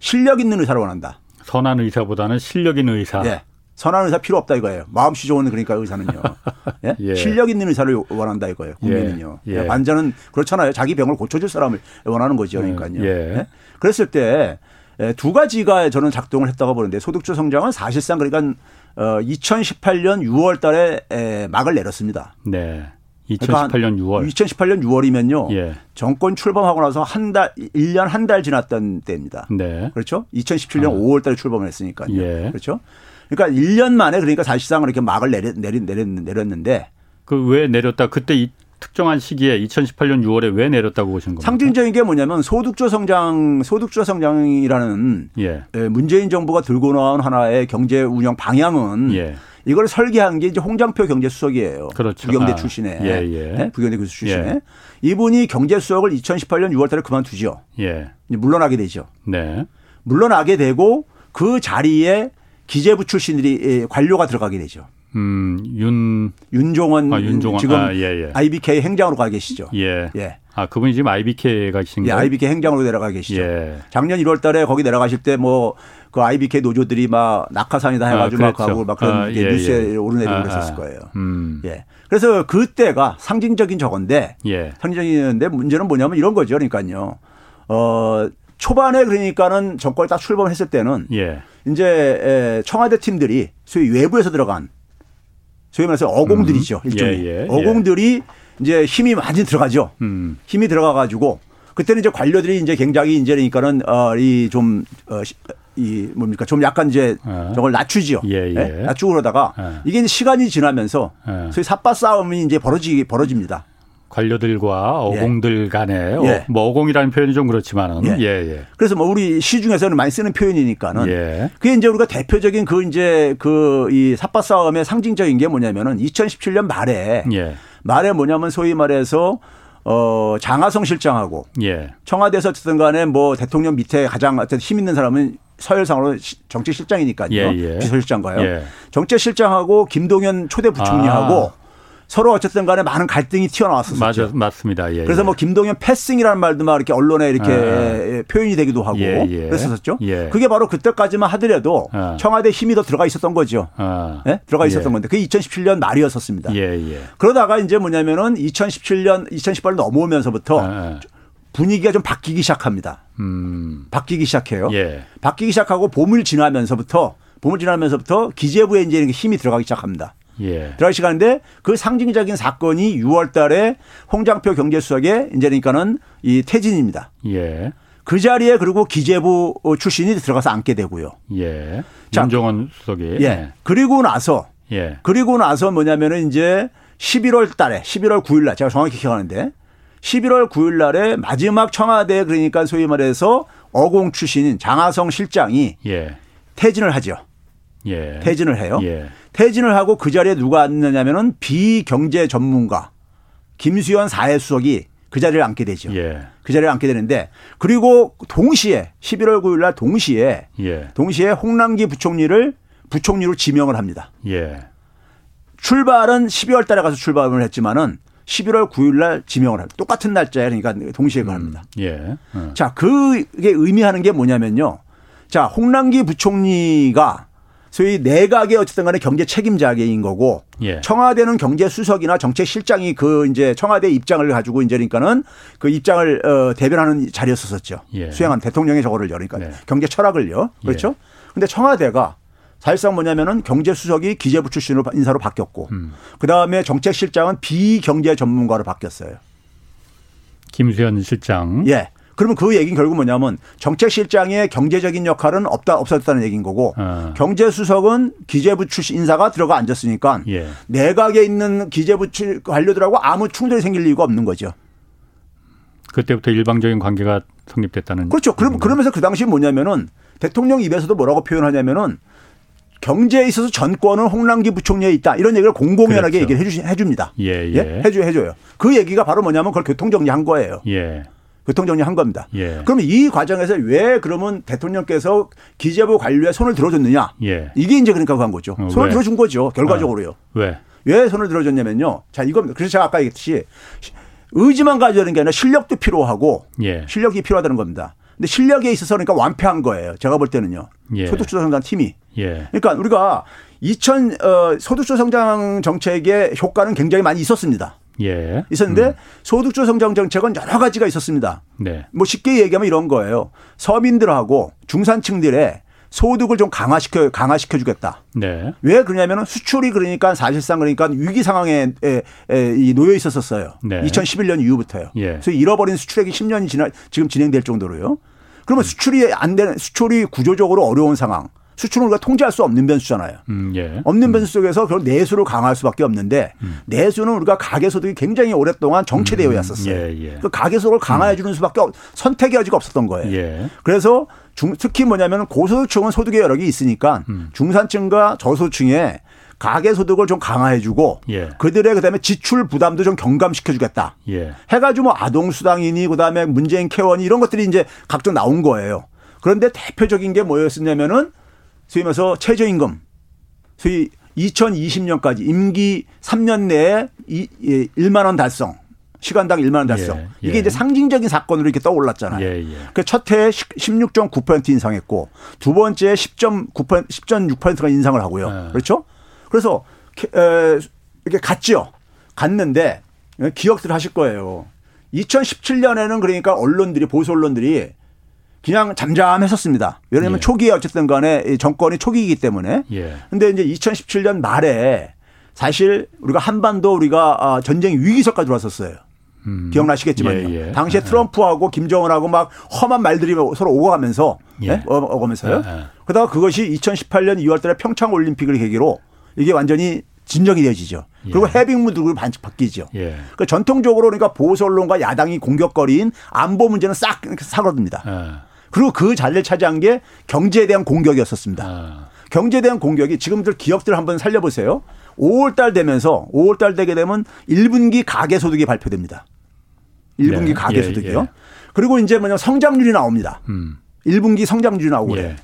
실력 있는 의사를 원한다. 선한 의사보다는 실력 있는 의사. 예. 선한 의사 필요 없다 이거예요. 마음씨 좋은 그러니까 의사는요. <laughs> 예? 예. 실력 있는 의사를 원한다 이거예요. 국민은요. 예. 예. 환자는 그렇잖아요. 자기 병을 고쳐줄 사람을 원하는 거죠. 그러니까요. 예. 예. 그랬을 때 예, 두 가지가 저는 작동을 했다고 보는데 소득주 성장은 사실상 그러니까 어 2018년 6월 달에 막을 내렸습니다. 네. 2018년 그러니까 6월. 2018년 6월이면요. 예. 정권 출범하고 나서 한 달, 1년 한 달 지났던 때입니다. 네. 그렇죠? 2017년 어. 5월 달에 출범을 했으니까요. 예. 그렇죠? 그러니까 1년 만에 그러니까 사실상 이렇게 막을 내렸, 내렸, 내렸는데. 그 왜 내렸다? 그때 이 특정한 시기에 2018년 6월에 왜 내렸다고 보신 겁니까? 상징적인 게 뭐냐면 소득주 성장, 소득주 성장이라는 예. 예. 문재인 정부가 들고 나온 하나의 경제 운영 방향은 예. 이걸 설계한 게 이제 홍장표 경제수석이에요. 그렇죠. 부경대 아. 출신의 예, 예. 네? 부경대 교수 출신의 예. 이분이 경제수석을 2018년 6월 달에 그만두죠. 예. 물러나게 되죠. 네. 물러나게 되고 그 자리에 기재부 출신들이 관료가 들어가게 되죠. 음, 윤 윤종원, 아, 윤종원. 지금 아, 예, 예. IBK 행장으로 가 계시죠. 예. 예. 아, 그분이 지금 IBK 가신 예, IBK 행장으로 내려가 계시죠. 예. 작년 1월 달에 거기 내려가실 때 뭐그 IBK 노조들이 막 낙하산이다 해 가지고 아, 그렇죠. 막 하고 막 그런 아, 예, 뉴스에 예. 오르내리고 아, 그랬었을 거예요. 음. 예. 그래서 그때가 상징적인 저건데 예. 상징적인데 문제는 뭐냐면 이런 거죠. 그러니까요. 어, 초반에 그러니까는 정권이 딱 출범했을 때는 예. 이제 청와대 팀들이 소위 외부에서 들어간 소위 말해서 어공들이죠. 음. 일종의. 예, 예, 예, 어공들이 이제 힘이 많이 들어가죠. 음. 힘이 들어가 가지고 그때는 이제 관료들이 이제 굉장히 이제 그러니까는 어이좀 어, 이 뭡니까 좀 약간 이제 어. 저걸 낮추지요. 예, 예. 네? 낮추고 그러다가 예. 이게 시간이 지나면서 예. 소위 삿바 싸움이 이제 벌어지 벌어집니다. 관료들과 어공들 예. 간에 예. 뭐 어공이라는 표현이 좀 그렇지만은 예. 예. 예, 그래서 뭐 우리 시중에서는 많이 쓰는 표현이니까는 예. 그게 이제 우리가 대표적인 그 이제 그이 삽바 싸움의 상징적인 게 뭐냐면은 2017년 말에 예. 말에 뭐냐면 소위 말해서 어 장하성 실장하고 예. 청와대에서 어쨌든 간에 뭐 대통령 밑에 가장 힘 있는 사람은 서열상으로 정책실장이니까요. 비서실장가요. 정책실장하고 김동연 초대 부총리하고 아. 서로 어쨌든 간에 많은 갈등이 튀어나왔었죠. 맞아, 맞습니다. 예, 그래서 예. 뭐 김동연 패싱이라는 말도 막 이렇게 언론에 이렇게 아, 표현이 되기도 하고 예, 예. 그랬었죠. 예. 그게 바로 그때까지만 하더라도 아. 청와대 힘이 더 들어가 있었던 거죠. 아. 네? 들어가 있었던 건데 그게 2017년 말이었었습니다. 그러다가 이제 뭐냐면은 2017년, 2018년 넘어오면서부터 아, 아. 분위기가 좀 바뀌기 시작합니다. 음. 바뀌기 시작해요. 예. 바뀌기 시작하고 봄을 지나면서부터 봄을 지나면서부터 기재부에 이제 힘이 들어가기 시작합니다. 예. 들어가기 시작하는데 그 상징적인 사건이 6월 달에 홍장표 경제수석의 이제 그러니까는 이 퇴진입니다. 예. 그 자리에 그리고 기재부 출신이 들어가서 앉게 되고요. 예. 윤종원 수석이. 예. 예. 그리고 나서 예. 그리고 나서 뭐냐면은 이제 11월 달에 11월 9일 날 제가 정확히 기억하는데 11월 9일 날에 마지막 청와대 그러니까 소위 말해서 어공 출신인 장하성 실장이 예. 퇴진을 하죠. 예. 퇴진을 해요. 예. 퇴진을 하고 그 자리에 누가 앉느냐면은 비경제 전문가 김수현 사회수석이 그 자리를 앉게 되죠. 예. 그 자리를 앉게 되는데 그리고 동시에 11월 9일 날 동시에 예. 동시에 홍남기 부총리를 부총리로 지명을 합니다. 예. 출발은 12월 달에 가서 출발을 했지만은 11월 9일 날 지명을 합니다. 똑같은 날짜에 그러니까 동시에 음. 합니다. 예. 음. 자, 그게 의미하는 게 뭐냐면요. 자, 홍남기 부총리가 소위 내각의 어쨌든 간에 경제 책임자인 거고 예. 청와대는 경제 수석이나 정책 실장이 그 이제 청와대 입장을 가지고 이제 그러니까는 그 입장을 어 대변하는 자리였었었죠. 예. 수행한 대통령의 저거를 열니까 네. 경제 철학을요. 그렇죠? 예. 근데 청와대가 사실상 뭐냐면은 경제수석이 기재부 출신으로 인사로 바뀌었고 음. 그다음에 정책실장은 비경제 전문가로 바뀌었어요. 김수현 실장. 예. 그러면 그 얘기는 결국 뭐냐면 정책실장의 경제적인 역할은 없다 없었다는 얘기인 거고 어. 경제수석은 기재부 출신 인사가 들어가 앉았으니까 예. 내각에 있는 기재부 관료들하고 아무 충돌이 생길 이유가 없는 거죠. 그때부터 일방적인 관계가 성립됐다는. 그렇죠. 그럼 그러면서 그 당시 뭐냐면은 대통령 입에서도 뭐라고 표현하냐면은 경제에 있어서 전권은 홍남기 부총리에 있다. 이런 얘기를 공공연하게 그렇죠. 얘기를 해주, 해줍니다. 예, 예. 예? 해줘, 해줘요. 그 얘기가 바로 뭐냐면 그걸 교통정리 한 거예요. 예. 교통정리 한 겁니다. 예. 그러면 이 과정에서 왜 그러면 대통령께서 기재부 관료에 손을 들어줬느냐. 예. 이게 이제 그러니까 그한 거죠. 어, 손을 왜? 들어준 거죠. 결과적으로요. 어. 왜? 왜 손을 들어줬냐면요. 자, 이겁니다. 그래서 제가 아까 얘기했듯이 의지만 가져야 되는 게 아니라 실력도 필요하고 예. 실력이 필요하다는 겁니다. 근데 실력에 있어서 그러니까 완패한 거예요. 제가 볼 때는요. 예. 소득주도 성장 팀이. 예. 그러니까 우리가 2000 어, 소득주도 성장 정책의 효과는 굉장히 많이 있었습니다. 예. 있었는데 음. 소득주도 성장 정책은 여러 가지가 있었습니다. 네. 뭐 쉽게 얘기하면 이런 거예요. 서민들하고 중산층들의 소득을 좀 강화시켜 강화시켜 주겠다. 네. 왜 그러냐면은 수출이 그러니까 사실상 그러니까 위기 상황에 에, 에, 이 놓여 있었었어요. 네. 2011년 이후부터요. 예. 그래서 잃어버린 수출액이 10년이 지나 지금 진행될 정도로요. 그러면 음. 수출이 안 되는 수출이 구조적으로 어려운 상황. 수출은 우리가 통제할 수 없는 변수잖아요. 음, 예. 없는 음. 변수 속에서 그런 내수를 강화할 수밖에 없는데 음. 내수는 우리가 가계 소득이 굉장히 오랫동안 정체되어 왔었어요. 음, 예, 예. 그 가계 소득을 강화해 주는 수밖에 선택의 여지가 없었던 거예요. 예. 그래서 중, 특히 뭐냐면 고소득층은 소득의 여력이 있으니까 음. 중산층과 저소득층에 가계 소득을 좀 강화해주고 예. 그들의 그다음에 지출 부담도 좀 경감시켜주겠다. 예. 해가지고 뭐 아동 수당이니 그다음에 문재인 케어니 이런 것들이 이제 각종 나온 거예요. 그런데 대표적인 게 뭐였었냐면은 소위 말해서 최저임금 소위 2020년까지 임기 3년 내에 1만 원 달성. 시간당 1만 원 달성. 예, 예. 이게 이제 상징적인 사건으로 이렇게 떠올랐잖아요. 예, 예. 그첫 해에 16.9% 인상했고 두 번째에 10.9% 10.6%가 인상을 하고요. 예. 그렇죠? 그래서 이렇게 갔죠. 갔는데 기억들 하실 거예요. 2017년에는 그러니까 언론들이 보수 언론들이 그냥 잠잠했었습니다. 왜냐하면 예. 초기에 어쨌든 간에 정권이 초기이기 때문에. 예. 근데 이제 2017년 말에 사실 우리가 한반도 우리가 아, 전쟁 위기설까지 들어왔었어요. 음. 기억나시겠지만요. 예, 예. 당시에 예. 트럼프하고 김정은하고 막 험한 말들이 서로 오고가면서 예. 네? 오고면서요. 예, 그러다가 그것이 2018년 2월 달에 평창 올림픽을 계기로 이게 완전히 진정이 되어지죠. 그리고 해빙무드로 반칙 바뀌죠. 예. 그러니까 전통적으로 그러니까 보수 언론과 야당이 공격거리인 안보 문제는 싹 사그라듭니다. 예. 그리고 그 자리를 차지한 게 경제에 대한 공격이었었습니다. 아. 경제에 대한 공격이 지금들 기업들 한번 살려보세요. 5월 달 되면서 5월 달 되게 되면 1분기 가계 소득이 발표됩니다. 1분기 네. 가계 소득이요. 예, 예. 그리고 이제 뭐냐 성장률이 나옵니다. 음. 1분기 성장률이 나오고 예.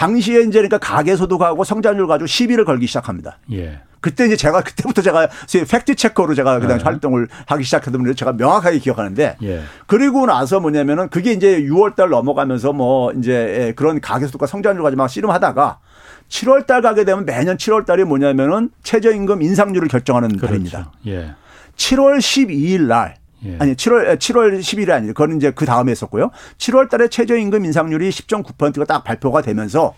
당시에 이제 그러니까 가계 소득하고 성장률 가지고 시비를 걸기 시작합니다. 예. 그때 이제 제가 그때부터 제가 팩트 체커로 제가 그 당시 예. 활동을 하기 시작하던 분이 제가 명확하게 기억하는데 예. 그리고 나서 뭐냐면은 그게 이제 6월 달 넘어가면서 뭐 이제 예, 그런 가계 소득과 성장률 가지고 막 씨름하다가 7월 달 가게 되면 매년 7월 달이 뭐냐면은 최저임금 인상률을 결정하는 그렇죠. 달입니다. 예. 7월 12일 날 예. 아니 7월 7월 10일이 아니에요. 그거는 이제 그 다음에 했었고요. 7월 달에 최저임금 인상률이 10.9%가 딱 발표가 되면서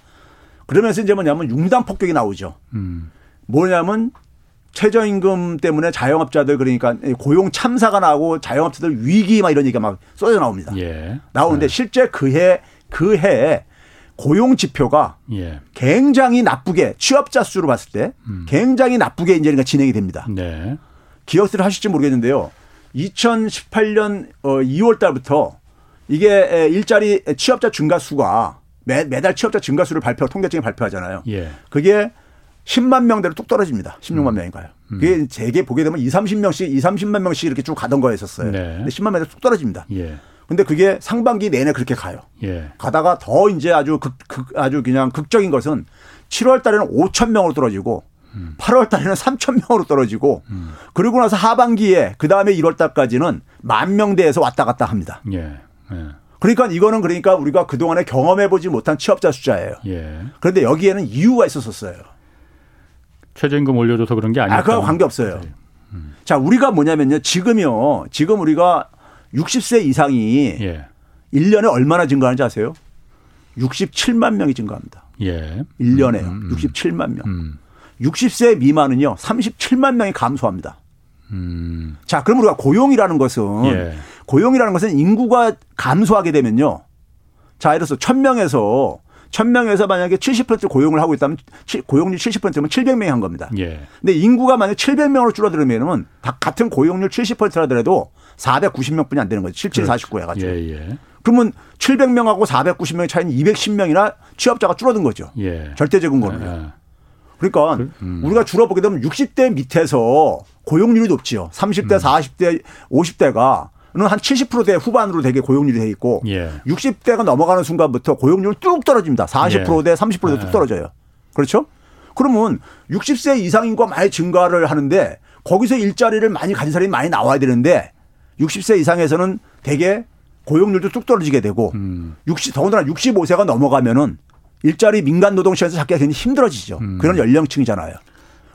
그러면서 이제 뭐냐면 융단 폭격이 나오죠. 음. 뭐냐면 최저임금 때문에 자영업자들 그러니까 고용 참사가 나고 자영업자들 위기 막 이런 얘기가 막 쏟아져 나옵니다. 예. 나오는데 네. 실제 그해 그 해에 고용 지표가 예. 굉장히 나쁘게 취업자 수로 봤을 때 음. 굉장히 나쁘게 이제 그러니까 진행이 됩니다. 네. 기억들 하실지 모르겠는데요. 2018년 2월 어, 달부터 이게 일자리 취업자 증가 수가 매, 매달 취업자 증가 수를 발표 통계청이 발표하잖아요. 예. 그게 10만 명대로 뚝 떨어집니다. 16만 음. 명인가요? 음. 그게 제게 보게 되면 2, 30명씩, 2, 30만 명씩 이렇게 쭉 가던 거였었어요. 네. 근데 10만 명대로 뚝 떨어집니다. 예. 근데 그게 상반기 내내 그렇게 가요. 예. 가다가 더 이제 아주 극, 극, 아주 그냥 극적인 것은 7월 달에는 5천 명으로 떨어지고 음. 8월 달에는 3천 명으로 떨어지고 음. 그리고 나서 하반기에 그 다음에 1월 달까지는 만 명대에서 왔다 갔다 합니다. 예. 예. 그러니까 이거는 그러니까 우리가 그동안에 경험해 보지 못한 취업자 숫자예요. 예. 그런데 여기에는 이유가 있었었어요. 최저임금 올려줘서 그런 게 아니에요. 아, 그거 관계 없어요. 네. 음. 자, 우리가 뭐냐면요. 지금요. 지금 우리가 60세 이상이 예. 1년에 얼마나 증가하는지 아세요? 67만 명이 증가합니다. 예. 1년에요. 음, 음, 67만 음. 명. 음. 60세 미만은요. 37만 명이 감소합니다. 음. 자, 그럼 우리가 고용이라는 것은 예. 고용이라는 것은 인구가 감소하게 되면요. 자, 예를 들어서 1000명에서 1000명에서 만약에 70% 고용을 하고 있다면 고용률 70%면 700명이 한 겁니다. 예. 근데 인구가 만약 700명으로 줄어들면은 다 같은 고용률 70%라더라도 490명뿐이 안 되는 거죠. 77, 그렇죠. 49 해가지고. 예, 예. 그러면 700명하고 490명의 차이는 210명이나 취업자가 줄어든 거죠. 예. 절대적인 거는요. 예. 그러니까 그, 음. 우리가 줄어보게 되면 60대 밑에서 고용률이 높지요. 30대, 음. 40대, 50대가 한 70%대 후반으로 되게 고용률이 돼 있고 예. 60대가 넘어가는 순간부터 고용률 뚝 떨어집니다. 40%대, 예. 30%대 뚝 예. 떨어져요. 그렇죠? 그러면 60세 이상 인구가 많이 증가를 하는데 거기서 일자리를 많이 가진 사람이 많이 나와야 되는데 60세 이상에서는 대개 고용률도 뚝 떨어지게 되고 음. 60 더군다나 65세가 넘어가면은 일자리 민간 노동 시장에서 찾기가 굉장히 힘들어지죠. 음. 그런 연령층이잖아요.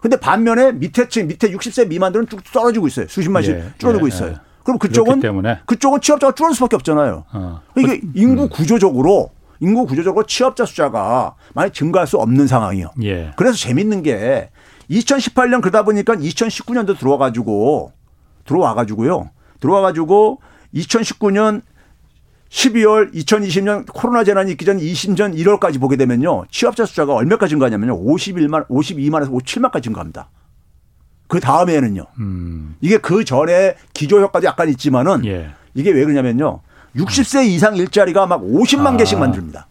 근데 반면에 밑에 층 밑에 60세 미만들은 쭉 떨어지고 있어요. 수십만씩 예. 줄어들고 예. 있어요. 그럼 그쪽은. 그쪽은 취업자가 줄어들 수밖에 없잖아요. 어. 이게 그, 인구 음. 구조적으로 인구 구조적으로 취업자 숫자가 많이 증가할 수 없는 상황이요. 예. 그래서 재밌는 게 2018년 그러다 보니까 2019년도 들어와 가지고 들어와 가지고요. 들어와 가지고 2019년 12월 2020년 코로나 재난이 있기 전 20년 1월까지 보게 되면요. 취업자 숫자가 얼마까지 증가하냐면요. 51만 52만에서 57만까지 증가합니다. 그 다음에는요. 음. 이게 그 전에 기조 효과도 약간 있지만은 예. 이게 왜 그러냐면요. 60세 이상 일자리가 막 50만 아. 개씩 만듭니다.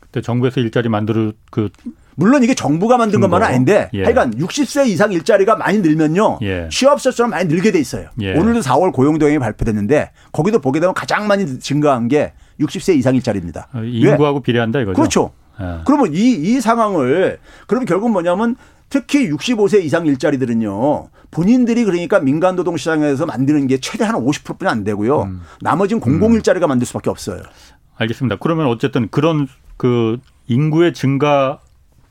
그때 정부에서 일자리 만들 그 물론 이게 정부가 만든 것만은 아닌데 예. 하여간 60세 이상 일자리가 많이 늘면요. 예. 취업자 수는 많이 늘게 돼 있어요. 예. 오늘도 4월 고용도형이 발표됐는데 거기도 보게 되면 가장 많이 증가한 게 60세 이상 일자리입니다. 어, 인구하고 왜? 비례한다 이거죠. 그렇죠. 예. 그러면 이, 이 상황을 그러면 결국 뭐냐면 특히 65세 이상 일자리들은요. 본인들이 그러니까 민간 노동 시장에서 만드는 게 최대 한 50%뿐이 안 되고요. 음. 나머지는 공공 일자리가 음. 만들 수밖에 없어요. 알겠습니다. 그러면 어쨌든 그런 그 인구의 증가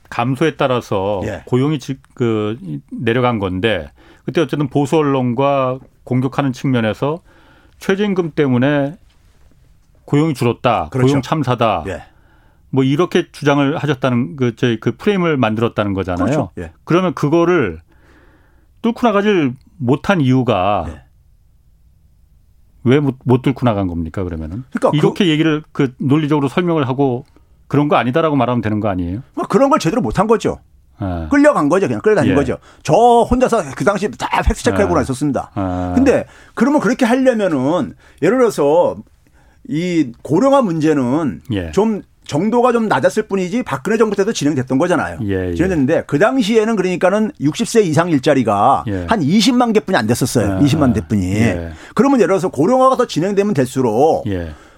감소에 따라서 예. 고용이 그 내려간 건데 그때 어쨌든 보수 언론과 공격하는 측면에서 최저임금 때문에 고용이 줄었다. 그렇죠. 고용 참사다. 예. 뭐 이렇게 주장을 하셨다는 그 저희 그 프레임을 만들었다는 거잖아요. 그렇죠. 예. 그러면 그거를 뚫고 나가질 못한 이유가 예. 왜못 못 뚫고 나간 겁니까 그러면은? 그러니까 그 이렇게 그, 얘기를 그 논리적으로 설명을 하고 그런 거 아니다라고 말하면 되는 거 아니에요? 뭐 그런 걸 제대로 못한 거죠. 네. 끌려간 거죠. 그냥 끌려다닌 예. 거죠. 저 혼자서 그 당시 다 팩트 체크해보고 네. 있었습니다. 네. 근데 그러면 그렇게 하려면은 예를 들어서 이 고령화 문제는 예. 좀 정도가 좀 낮았을 뿐이지 박근혜 정부 때도 진행됐던 거잖아요. 예, 예. 진행됐는데 그 당시에는 그러니까는 60세 이상 일자리가 예. 한 20만 개뿐이 안 됐었어요. 20만 예. 대뿐이. 예. 그러면 예를 들어서 고령화가 더 진행되면 될수록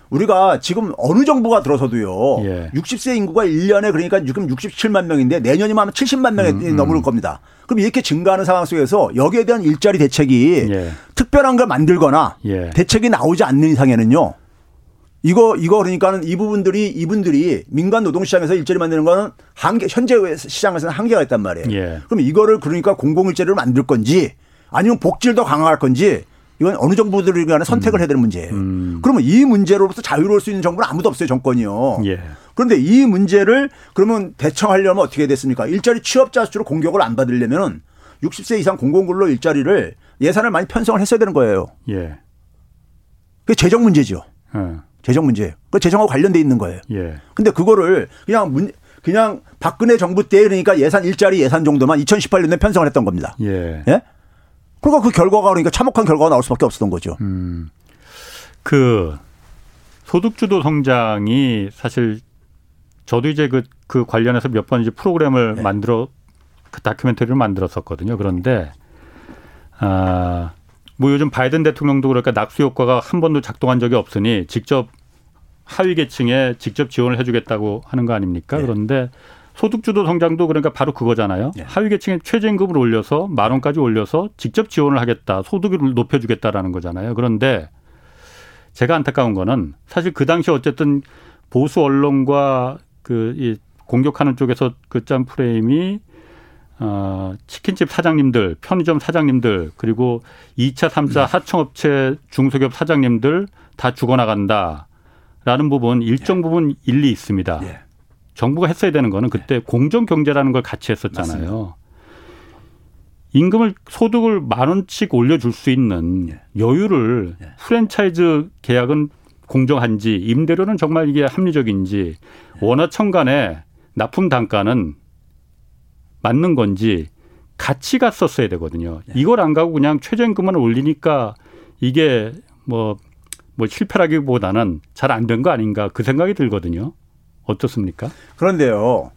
우리가 지금 어느 정부가 들어서도요. 예. 60세 인구가 1년에 그러니까 지금 67만 명인데 내년이면 70만 명이 음, 음. 넘을 겁니다. 그럼 이렇게 증가하는 상황 속에서 여기에 대한 일자리 대책이 예. 특별한 걸 만들거나 예. 대책이 나오지 않는 이상에는요. 이거 이거 그러니까는 이 부분들이 이분들이 민간 노동 시장에서 일자리 만드는 거는 한계 현재 시장에서는 한계가 있단 말이에요. 예. 그럼 이거를 그러니까 공공 일자리를 만들 건지 아니면 복지를 더 강화할 건지 이건 어느 정부들이 간에 선택을 음. 해야 되는 문제예요. 음. 그러면 이 문제로부터 자유로울 수 있는 정부는 아무도 없어요, 정권이요. 예. 그런데 이 문제를 그러면 대처하려면 어떻게 됐습니까? 일자리 취업자 수로 공격을 안 받으려면 60세 이상 공공근로 일자리를 예산을 많이 편성을 했어야 되는 거예요. 예. 그게 재정 문제죠. 예. 재정 문제예요. 그 재정하고 관련돼 있는 거예요. 예. 근데 그거를 그냥 문 그냥 박근혜 정부 때 그러니까 예산 일자리 예산 정도만 2018년에 편성을 했던 겁니다. 예. 예? 그러니까 그 결과가 그러니까 참혹한 결과가 나올 수밖에 없었던 거죠. 음. 그 소득주도 성장이 사실 저도 이제 그, 그 관련해서 몇 번 이제 프로그램을 네. 만들어 그 다큐멘터리를 만들었었거든요. 그런데 아, 뭐 요즘 바이든 대통령도 그러니까 낙수 효과가 한 번도 작동한 적이 없으니 직접 하위 계층에 직접 지원을 해주겠다고 하는 거 아닙니까? 네. 그런데 소득주도 성장도 그러니까 바로 그거잖아요. 네. 하위 계층의 최저임금을 올려서 만 원까지 올려서 직접 지원을 하겠다. 소득을 높여주겠다라는 거잖아요. 그런데 제가 안타까운 거는 사실 그 당시 어쨌든 보수 언론과 그 이 공격하는 쪽에서 그 짠 프레임이 어, 치킨집 사장님들, 편의점 사장님들, 그리고 2차, 3차 하청업체 중소기업 사장님들 다 죽어나간다 라는 부분 일정 예. 부분 일리 있습니다. 예. 정부가 했어야 되는 거는 그때 네. 공정 경제라는 걸 같이 했었잖아요. 맞습니다. 임금을 소득을 만 원씩 올려줄 수 있는 예. 여유를 예. 프랜차이즈 계약은 공정한지 임대료는 정말 이게 합리적인지 예. 원화청 간의 납품 단가는 맞는 건지 같이 갔었어야 되거든요. 예. 이걸 안 가고 그냥 최저임금만 올리니까 이게 뭐뭐 뭐 실패라기보다는 잘 안 된 거 아닌가 그 생각이 들거든요. 어떻습니까? 그런데요.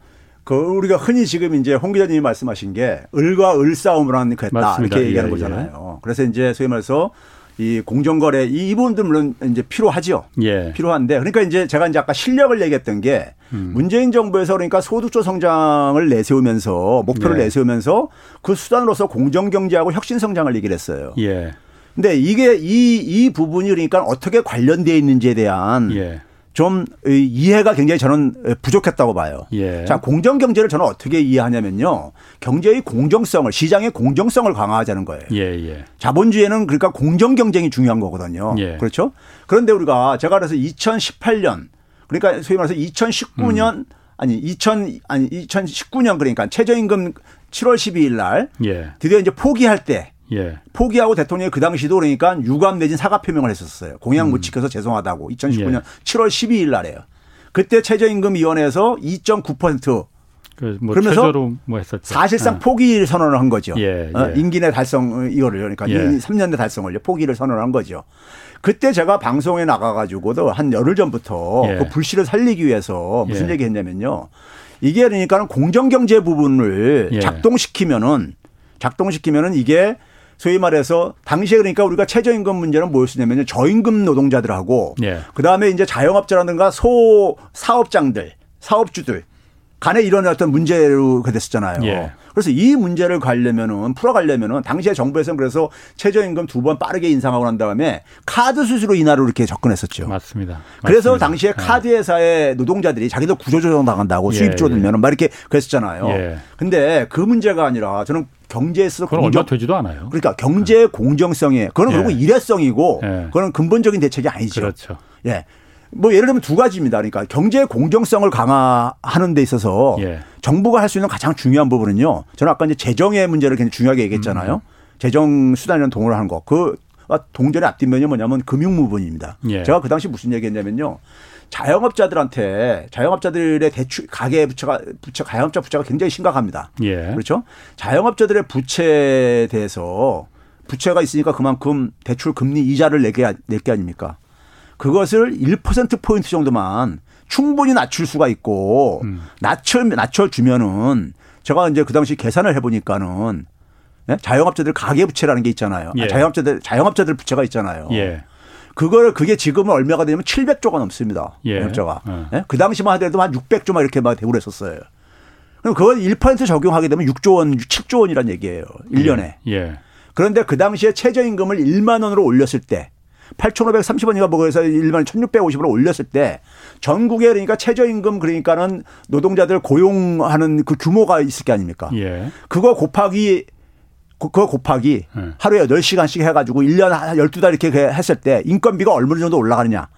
그 우리가 흔히 지금 이제 홍 기자님이 말씀하신 게 을과 을 싸움을 하는 그 했다 이렇게 얘기하는 예, 거잖아요. 예. 그래서 이제 소위 말해서 이 공정거래 이 부분들 물론 이제 필요하죠. 예. 필요한데 그러니까 이제 제가 이제 아까 실력을 얘기했던 게 음. 문재인 정부에서 그러니까 소득조 성장을 내세우면서 목표를 예. 내세우면서 그 수단으로서 공정 경제하고 혁신 성장을 얘기를 했어요. 예. 근데 이게 이 이 부분이 그러니까 어떻게 관련되어 있는지에 대한 예. 좀 이해가 굉장히 저는 부족했다고 봐요. 예. 자, 공정 경제를 저는 어떻게 이해하냐면요. 경제의 공정성을 시장의 공정성을 강화하자는 거예요. 예, 예. 자본주의에는 그러니까 공정 경쟁이 중요한 거거든요. 예. 그렇죠? 그런데 우리가 제가 그래서 2018년 그러니까 소위 말해서 2019년 음. 아니 2000 아니 2019년 그러니까 최저임금 7월 12일 날 예. 드디어 이제 포기할 때 예. 포기하고 대통령이 그 당시도 그러니까 유감 내진 사과 표명을 했었어요. 공약 음. 못 지켜서 죄송하다고 2019년 예. 7월 12일 날에요. 그때 최저임금위원회에서 2.9%. 그 뭐 그러면서 뭐 사실상 아. 포기를 선언을 한 거죠. 예, 어, 예. 임기 내 달성 이거를 그러니까 예. 3년 내 달성을요. 포기를 선언한 거죠. 그때 제가 방송에 나가가지고도 한 열흘 전부터 예. 그 불씨를 살리기 위해서 무슨 예. 얘기 했냐면요. 이게 그러니까 공정경제 부분을 예. 작동시키면은 작동시키면은 이게 소위 말해서 당시에 그러니까 우리가 최저임금 문제는 뭐였냐면요. 저임금 노동자들하고 예. 그다음에 이제 자영업자라든가 소 사업장들, 사업주들 간에 어떤 문제로 됐었잖아요. 예. 그래서 이 문제를 가려면은 풀어가려면은 당시에 정부에서는 그래서 최저임금 두 번 빠르게 인상하고 난 다음에 카드 수수료 인하로 이렇게 접근했었죠. 맞습니다. 그래서 맞습니다. 당시에 예. 카드 회사의 노동자들이 자기들 구조조정 당한다고 예. 수입 줄어들면은 막 이렇게 그랬었잖아요. 예. 근데 그 문제가 아니라 저는 경제에서 그건 공정, 얼마 되지도 않아요. 그러니까 경제 공정성에 그거는 예. 그리고 일회성이고 예. 그거는 근본적인 대책이 아니죠. 그렇죠. 예. 뭐 예를 들면 두 가지입니다. 그러니까 경제 공정성을 강화하는 데 있어서 예. 정부가 할 수 있는 가장 중요한 부분은요. 저는 아까 이제 재정의 문제를 굉장히 중요하게 얘기했잖아요. 음. 재정 수단이라는 동원을 하는 거. 그 동전의 앞뒷면이 뭐냐면 금융 부분입니다. 예. 제가 그 당시 무슨 얘기했냐면요. 자영업자들한테 자영업자들의 대출 가계 부채가 부채 가영업자 부채가 굉장히 심각합니다. 예. 그렇죠? 자영업자들의 부채에 대해서 부채가 있으니까 그만큼 대출 금리 이자를 내게 낼게 아닙니까? 그것을 1% 포인트 정도만 충분히 낮출 수가 있고 음. 낮춰 낮춰 주면은 제가 이제 그 당시 계산을 해 보니까는 네? 자영업자들 가계 부채라는 게 있잖아요. 아, 예. 아, 자영업자들 자영업자들 부채가 있잖아요. 예. 그걸 그게 지금은 얼마가 되냐면 700조가 넘습니다. 예. 영업자가. 예. 예? 그 당시만 하더라도 한 600조만 이렇게 막 되고 그랬었어요. 그럼 그걸 1% 적용하게 되면 6조 원, 7조 원이란 얘기예요. 1년에. 예. 예. 그런데 그 당시에 최저임금을 1만 원으로 올렸을 때 8,530원인가 뭐 그래서 1만 1,650원으로 올렸을 때 전국에 그러니까 최저임금 그러니까는 노동자들 고용하는 그 규모가 있을 게 아닙니까? 예. 그거 곱하기 그거 곱하기 예. 하루에 8시간씩 해가지고 1년 12달 이렇게 했을 때 인건비가 얼마 정도 올라가느냐.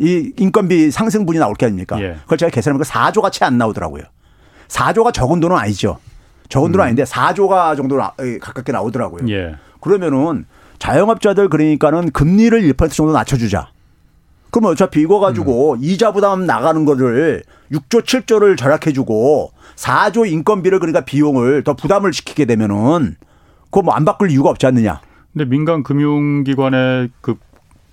이 인건비 상승분이 나올 게 아닙니까? 예. 그걸 제가 계산해보니까 4조가 채 안 나오더라고요. 4조가 적은 돈은 아니죠. 적은 돈은 음. 아닌데 4조가 정도 가깝게 나오더라고요. 예. 그러면은 자영업자들 그러니까는 금리를 1% 정도 낮춰주자. 그러면 어차피 이거 가지고 음. 이자 부담 나가는 거를 6조 7조를 절약해 주고 4조 인건비를 그러니까 비용을 더 부담을 시키게 되면은 그거 뭐 안 바꿀 이유가 없지 않느냐. 근데 민간 금융기관의 그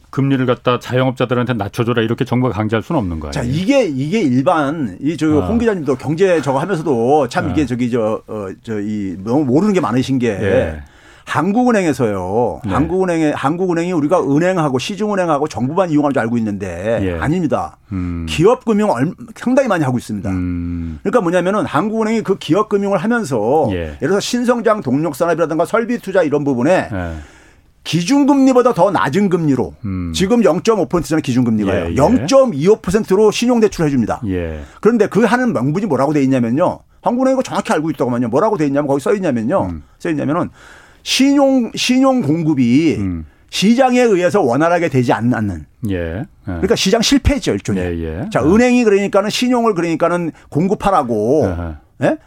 금리를 갖다 자영업자들한테 낮춰줘라 이렇게 정부가 강제할 수는 없는 거예요. 자 이게 이게 일반 이저홍 아. 기자님도 경제 저거 하면서도 참 이게 아. 저기 저 어 저이 너무 모르는 게 많으신 게. 예. 한국은행에서요. 네. 한국은행에 한국은행이 우리가 은행하고 시중은행하고 정부만 이용할 줄 알고 있는데 예. 아닙니다. 음. 기업 금융 상당히 많이 하고 있습니다. 음. 그러니까 뭐냐면은 한국은행이 그 기업 금융을 하면서 예. 예를 들어서 신성장 동력 산업이라든가 설비 투자 이런 부분에 예. 기준금리보다 더 낮은 금리로 음. 지금 0.5%잖아요 기준금리가요. 예, 예. 0.25%로 신용대출을 해줍니다. 예. 그런데 그 하는 명분이 뭐라고 돼 있냐면요. 한국은행이 정확히 알고 있다고만요. 뭐라고 돼 있냐면 거기 써 있냐면요. 음. 써 있냐면은 신용 신용 공급이 음. 시장에 의해서 원활하게 되지 않는. 예. 예. 그러니까 시장 실패했죠 일종의. 예, 예. 자 은행이 그러니까는 신용을 그러니까는 공급하라고. 예?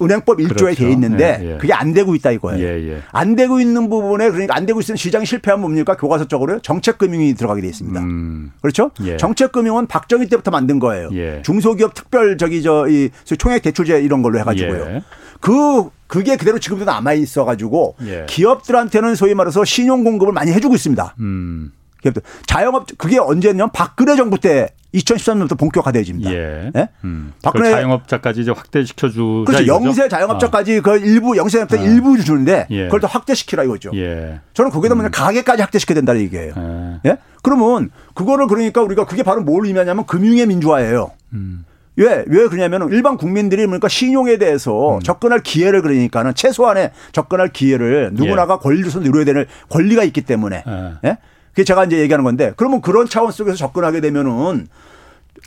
은행법 1조에 그렇죠. 돼 있는데 예, 예. 그게 안 되고 있다 이거예요. 예, 예, 안 되고 있는 부분에 그러니까 안 되고 있는 시장이 실패하면 뭡니까? 교과서적으로 정책금융이 들어가게 돼 있습니다. 음. 그렇죠? 예. 정책금융은 박정희 때부터 만든 거예요. 예. 중소기업 특별 저기 저이 총액 대출제 이런 걸로 해가지고요. 그 그게 그대로 지금도 남아 있어 가지고 기업들한테는 소위 말해서 신용 공급을 많이 해주고 있습니다. 음. 기업들 자영업 그게 언제냐면 박근혜 정부 때 2013년부터 본격화되어집니다. 예. 네? 음. 박근혜 자영업자까지 이제 확대시켜 주 그렇죠. 영세 자영업자까지 어. 그 일부 영세 자영업자 어. 일부 주는데 예. 그걸 더 확대시키라 이거죠. 예. 저는 그게 되면 음. 가게까지 확대시켜야 된다는 얘기예요. 예. 예? 그러면 그거를 그러니까 우리가 그게 바로 뭘 의미하냐면 금융의 민주화예요. 음. 왜, 왜 그러냐면 일반 국민들이 그러니까 신용에 대해서 음. 접근할 기회를 그러니까는 최소한의 접근할 기회를 누구나가 예. 권리로서 누려야 되는 권리가 있기 때문에. 예? 예? 그게 제가 이제 얘기하는 건데 그러면 그런 차원 속에서 접근하게 되면은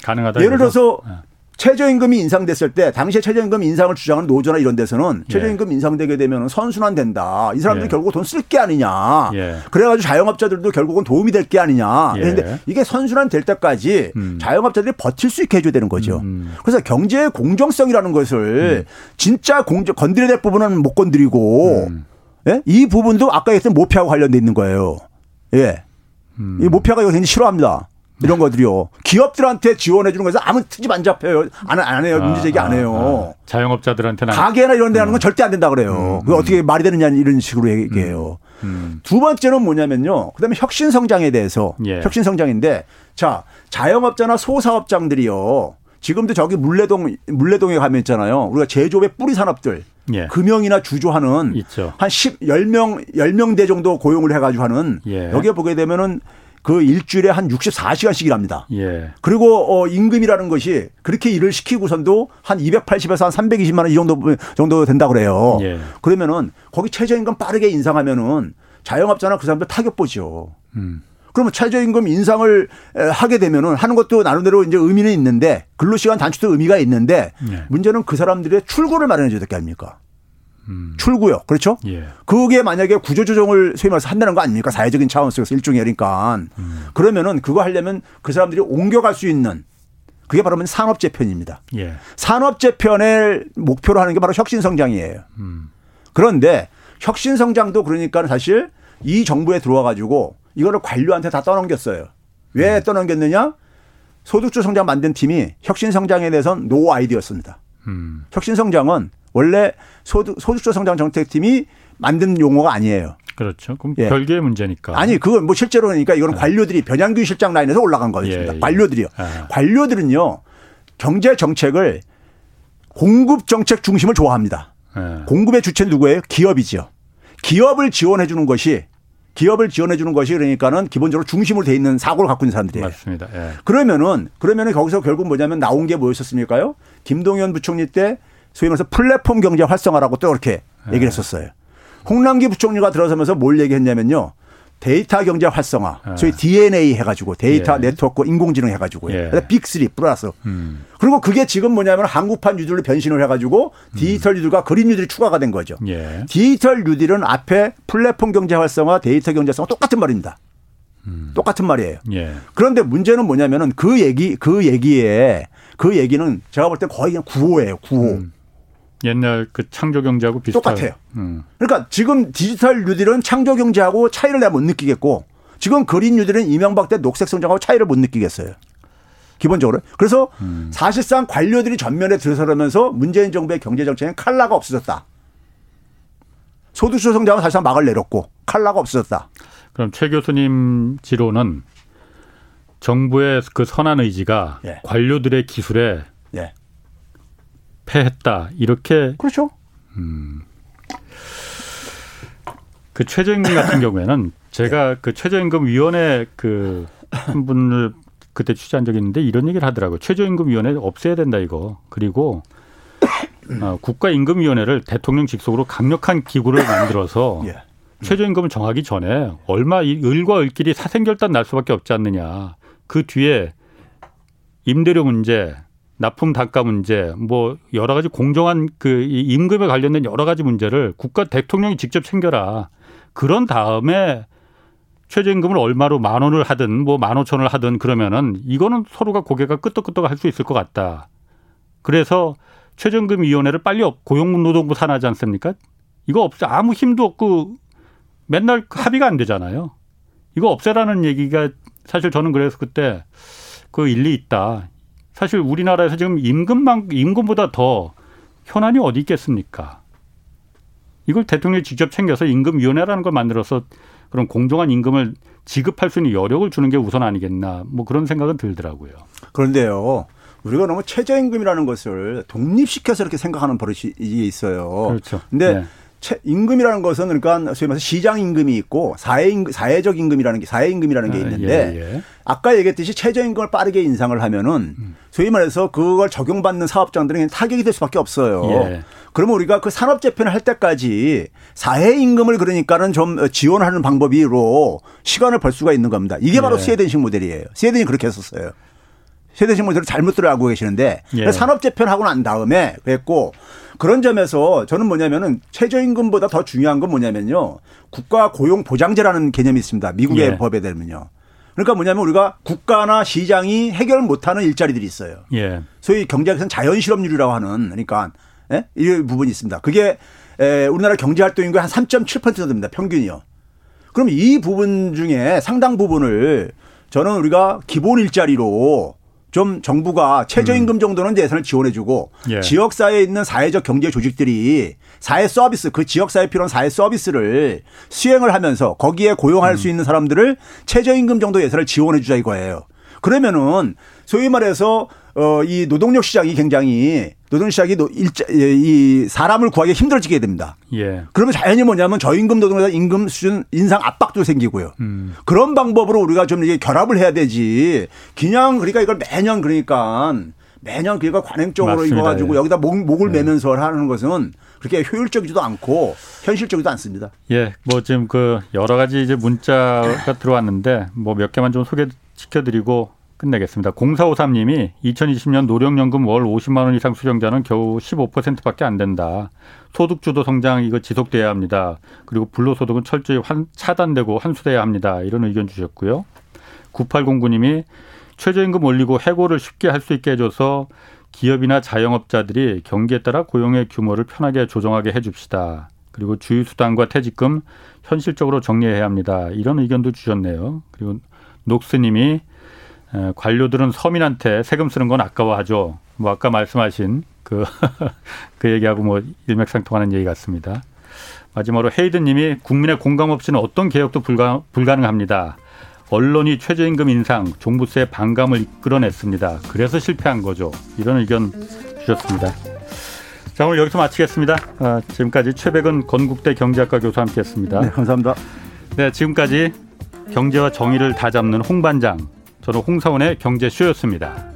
가능하다. 예를 들어서 네. 최저임금이 인상됐을 때 당시에 최저임금 인상을 주장하는 노조나 이런 데서는 예. 최저임금 인상되게 되면 선순환 된다. 이 사람들이 예. 결국 돈 쓸 게 아니냐. 예. 그래가지고 자영업자들도 결국은 도움이 될 게 아니냐. 그런데 예. 이게 선순환 될 때까지 음. 자영업자들이 버틸 수 있게 해줘야 되는 거죠. 음. 음. 그래서 경제의 공정성이라는 것을 음. 진짜 공정 건드려야 될 부분은 못 건드리고 음. 예? 이 부분도 아까 얘기했던 모피하고 관련돼 있는 거예요. 예. 음. 이 모피아가 이거 굉장히 싫어합니다. 이런 것들이요. 기업들한테 지원해 주는 거에서 아무 트집 안 잡혀요. 안, 안 해요. 문제 제기 안 해요. 아, 아. 자영업자들한테는. 가게나 이런 데 하는 건 음. 절대 안 된다 그래요. 음. 그게 어떻게 말이 되느냐 이런 식으로 얘기해요. 음. 음. 두 번째는 뭐냐면요. 그 다음에 혁신 성장에 대해서. 예. 혁신 성장인데 자, 자영업자나 소사업장들이요. 지금도 저기 물레동, 물레동에 가면 있잖아요. 우리가 제조업의 뿌리 산업들. 예. 금형이나 주조하는 있죠. 한 10, 10명, 10명대 정도 고용을 해가지고 하는 예. 여기에 보게 되면은 그 일주일에 한 64시간씩 일합니다. 예. 그리고 어 임금이라는 것이 그렇게 일을 시키고선도 한 280에서 한 320만 원 이 정도 정도 된다 그래요. 예. 그러면은 거기 최저임금 빠르게 인상하면은 자영업자나 그 사람들 타격 보죠. 음. 그러면 최저임금 인상을 하게 되면은 하는 것도 나름대로 이제 의미는 있는데 근로시간 단축도 의미가 있는데 예. 문제는 그 사람들의 출구를 마련해 줘야 될 게 아닙니까? 음. 출구요. 그렇죠? 예. 그게 만약에 구조조정을 소위 말해서 한다는 거 아닙니까? 사회적인 차원 속에서 일종의 그러니까. 음. 그러면은 그거 하려면 그 사람들이 옮겨갈 수 있는 그게 바로 산업재편입니다. 예. 산업재편을 목표로 하는 게 바로 혁신성장이에요. 음. 그런데 혁신성장도 그러니까 사실 이 정부에 들어와 가지고 이거를 관료한테 다 떠넘겼어요. 왜 음. 떠넘겼느냐? 소득주 성장 만든 팀이 혁신성장에 대해서는 노 아이디어였습니다. 음. 혁신성장은 원래 소득, 소득주 성장 정책팀이 만든 용어가 아니에요. 그렇죠. 그럼 예. 별개의 문제니까. 아니, 그건 뭐 실제로 그러니까 이거는 예. 관료들이 변양균 실장 라인에서 올라간 거였습니다. 예, 예. 관료들이요. 예. 관료들은요, 경제 정책을 공급 정책 중심을 좋아합니다. 예. 공급의 주체는 누구예요? 기업이지요. 기업을 지원해 주는 것이 기업을 지원해 주는 것이 그러니까는 기본적으로 중심으로 돼 있는 사고를 갖고 있는 사람들이에요. 맞습니다. 예. 그러면은 그러면은 거기서 결국 뭐냐면 나온 게 뭐였었습니까요? 김동연 부총리 때 소위 말해서 플랫폼 경제 활성화라고 또 이렇게 예. 얘기를 했었어요. 홍남기 부총리가 들어서면서 뭘 얘기했냐면요. 데이터 경제 활성화, 예. 소위 DNA 해가지고 데이터 예. 네트워크 인공지능 해가지고요. 예. 빅3 플러스. 음. 그리고 그게 지금 뭐냐면 한국판 뉴딜로 변신을 해가지고 디지털 뉴딜과 그린 뉴딜이 추가가 된 거죠. 예. 디지털 뉴딜은 앞에 플랫폼 경제 활성화, 데이터 경제 활성화 똑같은 말입니다. 음. 똑같은 말이에요. 예. 그런데 문제는 뭐냐면은 그 얘기, 그 얘기에 그 얘기는 제가 볼 때 거의 그냥 구호예요, 구호. 음. 옛날 그 창조 경제하고 비슷해요. 똑같아요. 음. 그러니까 지금 디지털 뉴딜은 창조 경제하고 차이를 내가 못 느끼겠고 지금 그린 뉴딜은 이명박 때 녹색 성장하고 차이를 못 느끼겠어요. 기본적으로. 그래서 음. 사실상 관료들이 전면에 들어서면서 문재인 정부의 경제 정책엔 칼라가 없어졌다. 소득주 성장은 사실상 막을 내렸고 칼라가 없어졌다. 그럼 최 교수님 지로는 정부의 그 선한 의지가 예. 관료들의 기술에 예. 패했다 이렇게 그렇죠. 음. 그 최저임금 같은 <laughs> 경우에는 제가 그 최저임금 위원회 그 한 분을 그때 취재한 적이 있는데 이런 얘기를 하더라고요. 최저임금 위원회 없애야 된다 이거. 그리고 어, 국가임금위원회를 대통령 직속으로 강력한 기구를 만들어서 <laughs> 예. 최저임금을 정하기 전에 얼마 이 을과 을끼리 사생결단 날 수밖에 없지 않느냐. 그 뒤에 임대료 문제, 납품 단가 문제, 뭐 여러 가지 공정한 그 임금에 관련된 여러 가지 문제를 국가 대통령이 직접 챙겨라. 그런 다음에 최저임금을 얼마로 만 원을 하든 뭐 만 오천 원을 하든 그러면은 이거는 서로가 고개가 끄덕끄덕 할수 있을 것 같다. 그래서 최저임금 위원회를 빨리 고용노동부 산하지 않습니까? 이거 없어 아무 힘도 없고 맨날 합의가 안 되잖아요. 이거 없애라는 얘기가 사실 저는 그래서 그때 그 일리 있다. 사실 우리나라에서 지금 임금만 임금보다 더 현안이 어디 있겠습니까? 이걸 대통령이 직접 챙겨서 임금위원회라는 걸 만들어서 그런 공정한 임금을 지급할 수 있는 여력을 주는 게 우선 아니겠나 뭐 그런 생각은 들더라고요. 그런데요. 우리가 너무 최저임금이라는 것을 독립시켜서 이렇게 생각하는 버릇이 있어요. 그렇죠. 근데 네. 임금이라는 것은 그러니까 소위 말해서 시장 임금이 있고 사회 임금, 사회적 임금이라는 게 사회 임금이라는 게 아, 있는데 예, 예. 아까 얘기했듯이 최저 임금을 빠르게 인상을 하면은 소위 말해서 그걸 적용받는 사업장들은 타격이 될 수밖에 없어요. 예. 그러면 우리가 그 산업 재편을 할 때까지 사회 임금을 그러니까는 좀 지원하는 방법으로 시간을 벌 수가 있는 겁니다. 이게 바로 예. 스웨덴식 모델이에요. 스웨덴이 그렇게 했었어요. 스웨덴식 모델을 잘못 들어가고 계시는데 예. 산업 재편하고 난 다음에 그랬고 그런 점에서 저는 뭐냐면은 최저임금보다 더 중요한 건 뭐냐면요. 국가 고용 보장제라는 개념이 있습니다. 미국의 예. 법에 되면요. 그러니까 뭐냐면 우리가 국가나 시장이 해결 못하는 일자리들이 있어요. 예. 소위 경제학에서는 자연 실업률이라고 하는 그러니까 예? 이 부분이 있습니다. 그게 에, 우리나라 경제 활동 인구의 한3.7% 됩니다. 평균이요. 그럼 이 부분 중에 상당 부분을 저는 우리가 기본 일자리로 좀 정부가 최저임금 음. 정도는 예산을 지원해주고 예. 지역사회에 있는 사회적 경제 조직들이 사회 서비스 그 지역사회에 필요한 사회 서비스를 수행을 하면서 거기에 고용할 음. 수 있는 사람들을 최저임금 정도 예산을 지원해주자 이거예요. 그러면은 소위 말해서 어, 이 노동력 시장이 굉장히 노동 시장이 일자, 이 사람을 구하기 힘들어지게 됩니다. 예. 그러면 자연히 뭐냐면 저임금 노동자 임금 수준 인상 압박도 생기고요. 음. 그런 방법으로 우리가 좀 이게 결합을 해야 되지. 그냥 그러니까 이걸 매년 그러니까 매년 그러니까 관행적으로 이거 가지고 예. 여기다 목, 목을 예. 매면서 하는 것은 그렇게 효율적이지도 않고 현실적이지도 않습니다. 예, 뭐 지금 그 여러 가지 이제 문자가 들어왔는데 뭐 몇 개만 좀 소개 시켜드리고 끝내겠습니다. 0453님이 2020년 노령연금 월 50만 원 이상 수령자는 겨우 15%밖에 안 된다. 소득 주도 성장 이거 지속돼야 합니다. 그리고 불로소득은 철저히 환, 차단되고 환수돼야 합니다. 이런 의견 주셨고요. 9809님이 최저임금 올리고 해고를 쉽게 할 수 있게 해줘서 기업이나 자영업자들이 경기에 따라 고용의 규모를 편하게 조정하게 해줍시다. 그리고 주휴수당과 퇴직금 현실적으로 정리해야 합니다. 이런 의견도 주셨네요. 그리고 녹스님이 관료들은 서민한테 세금 쓰는 건 아까워하죠. 뭐 아까 말씀하신 그, <laughs> 그 얘기하고 뭐 일맥상통하는 얘기 같습니다. 마지막으로 헤이드님이 국민의 공감 없이는 어떤 개혁도 불가, 불가능합니다. 언론이 최저임금 인상, 종부세 반감을 이끌어냈습니다. 그래서 실패한 거죠. 이런 의견 주셨습니다. 자, 오늘 여기서 마치겠습니다. 아, 지금까지 최백은 건국대 경제학과 교수 함께 했습니다. 네, 감사합니다. 네, 지금까지 경제와 정의를 다 잡는 홍반장, 저는 홍사원의 경제쇼였습니다.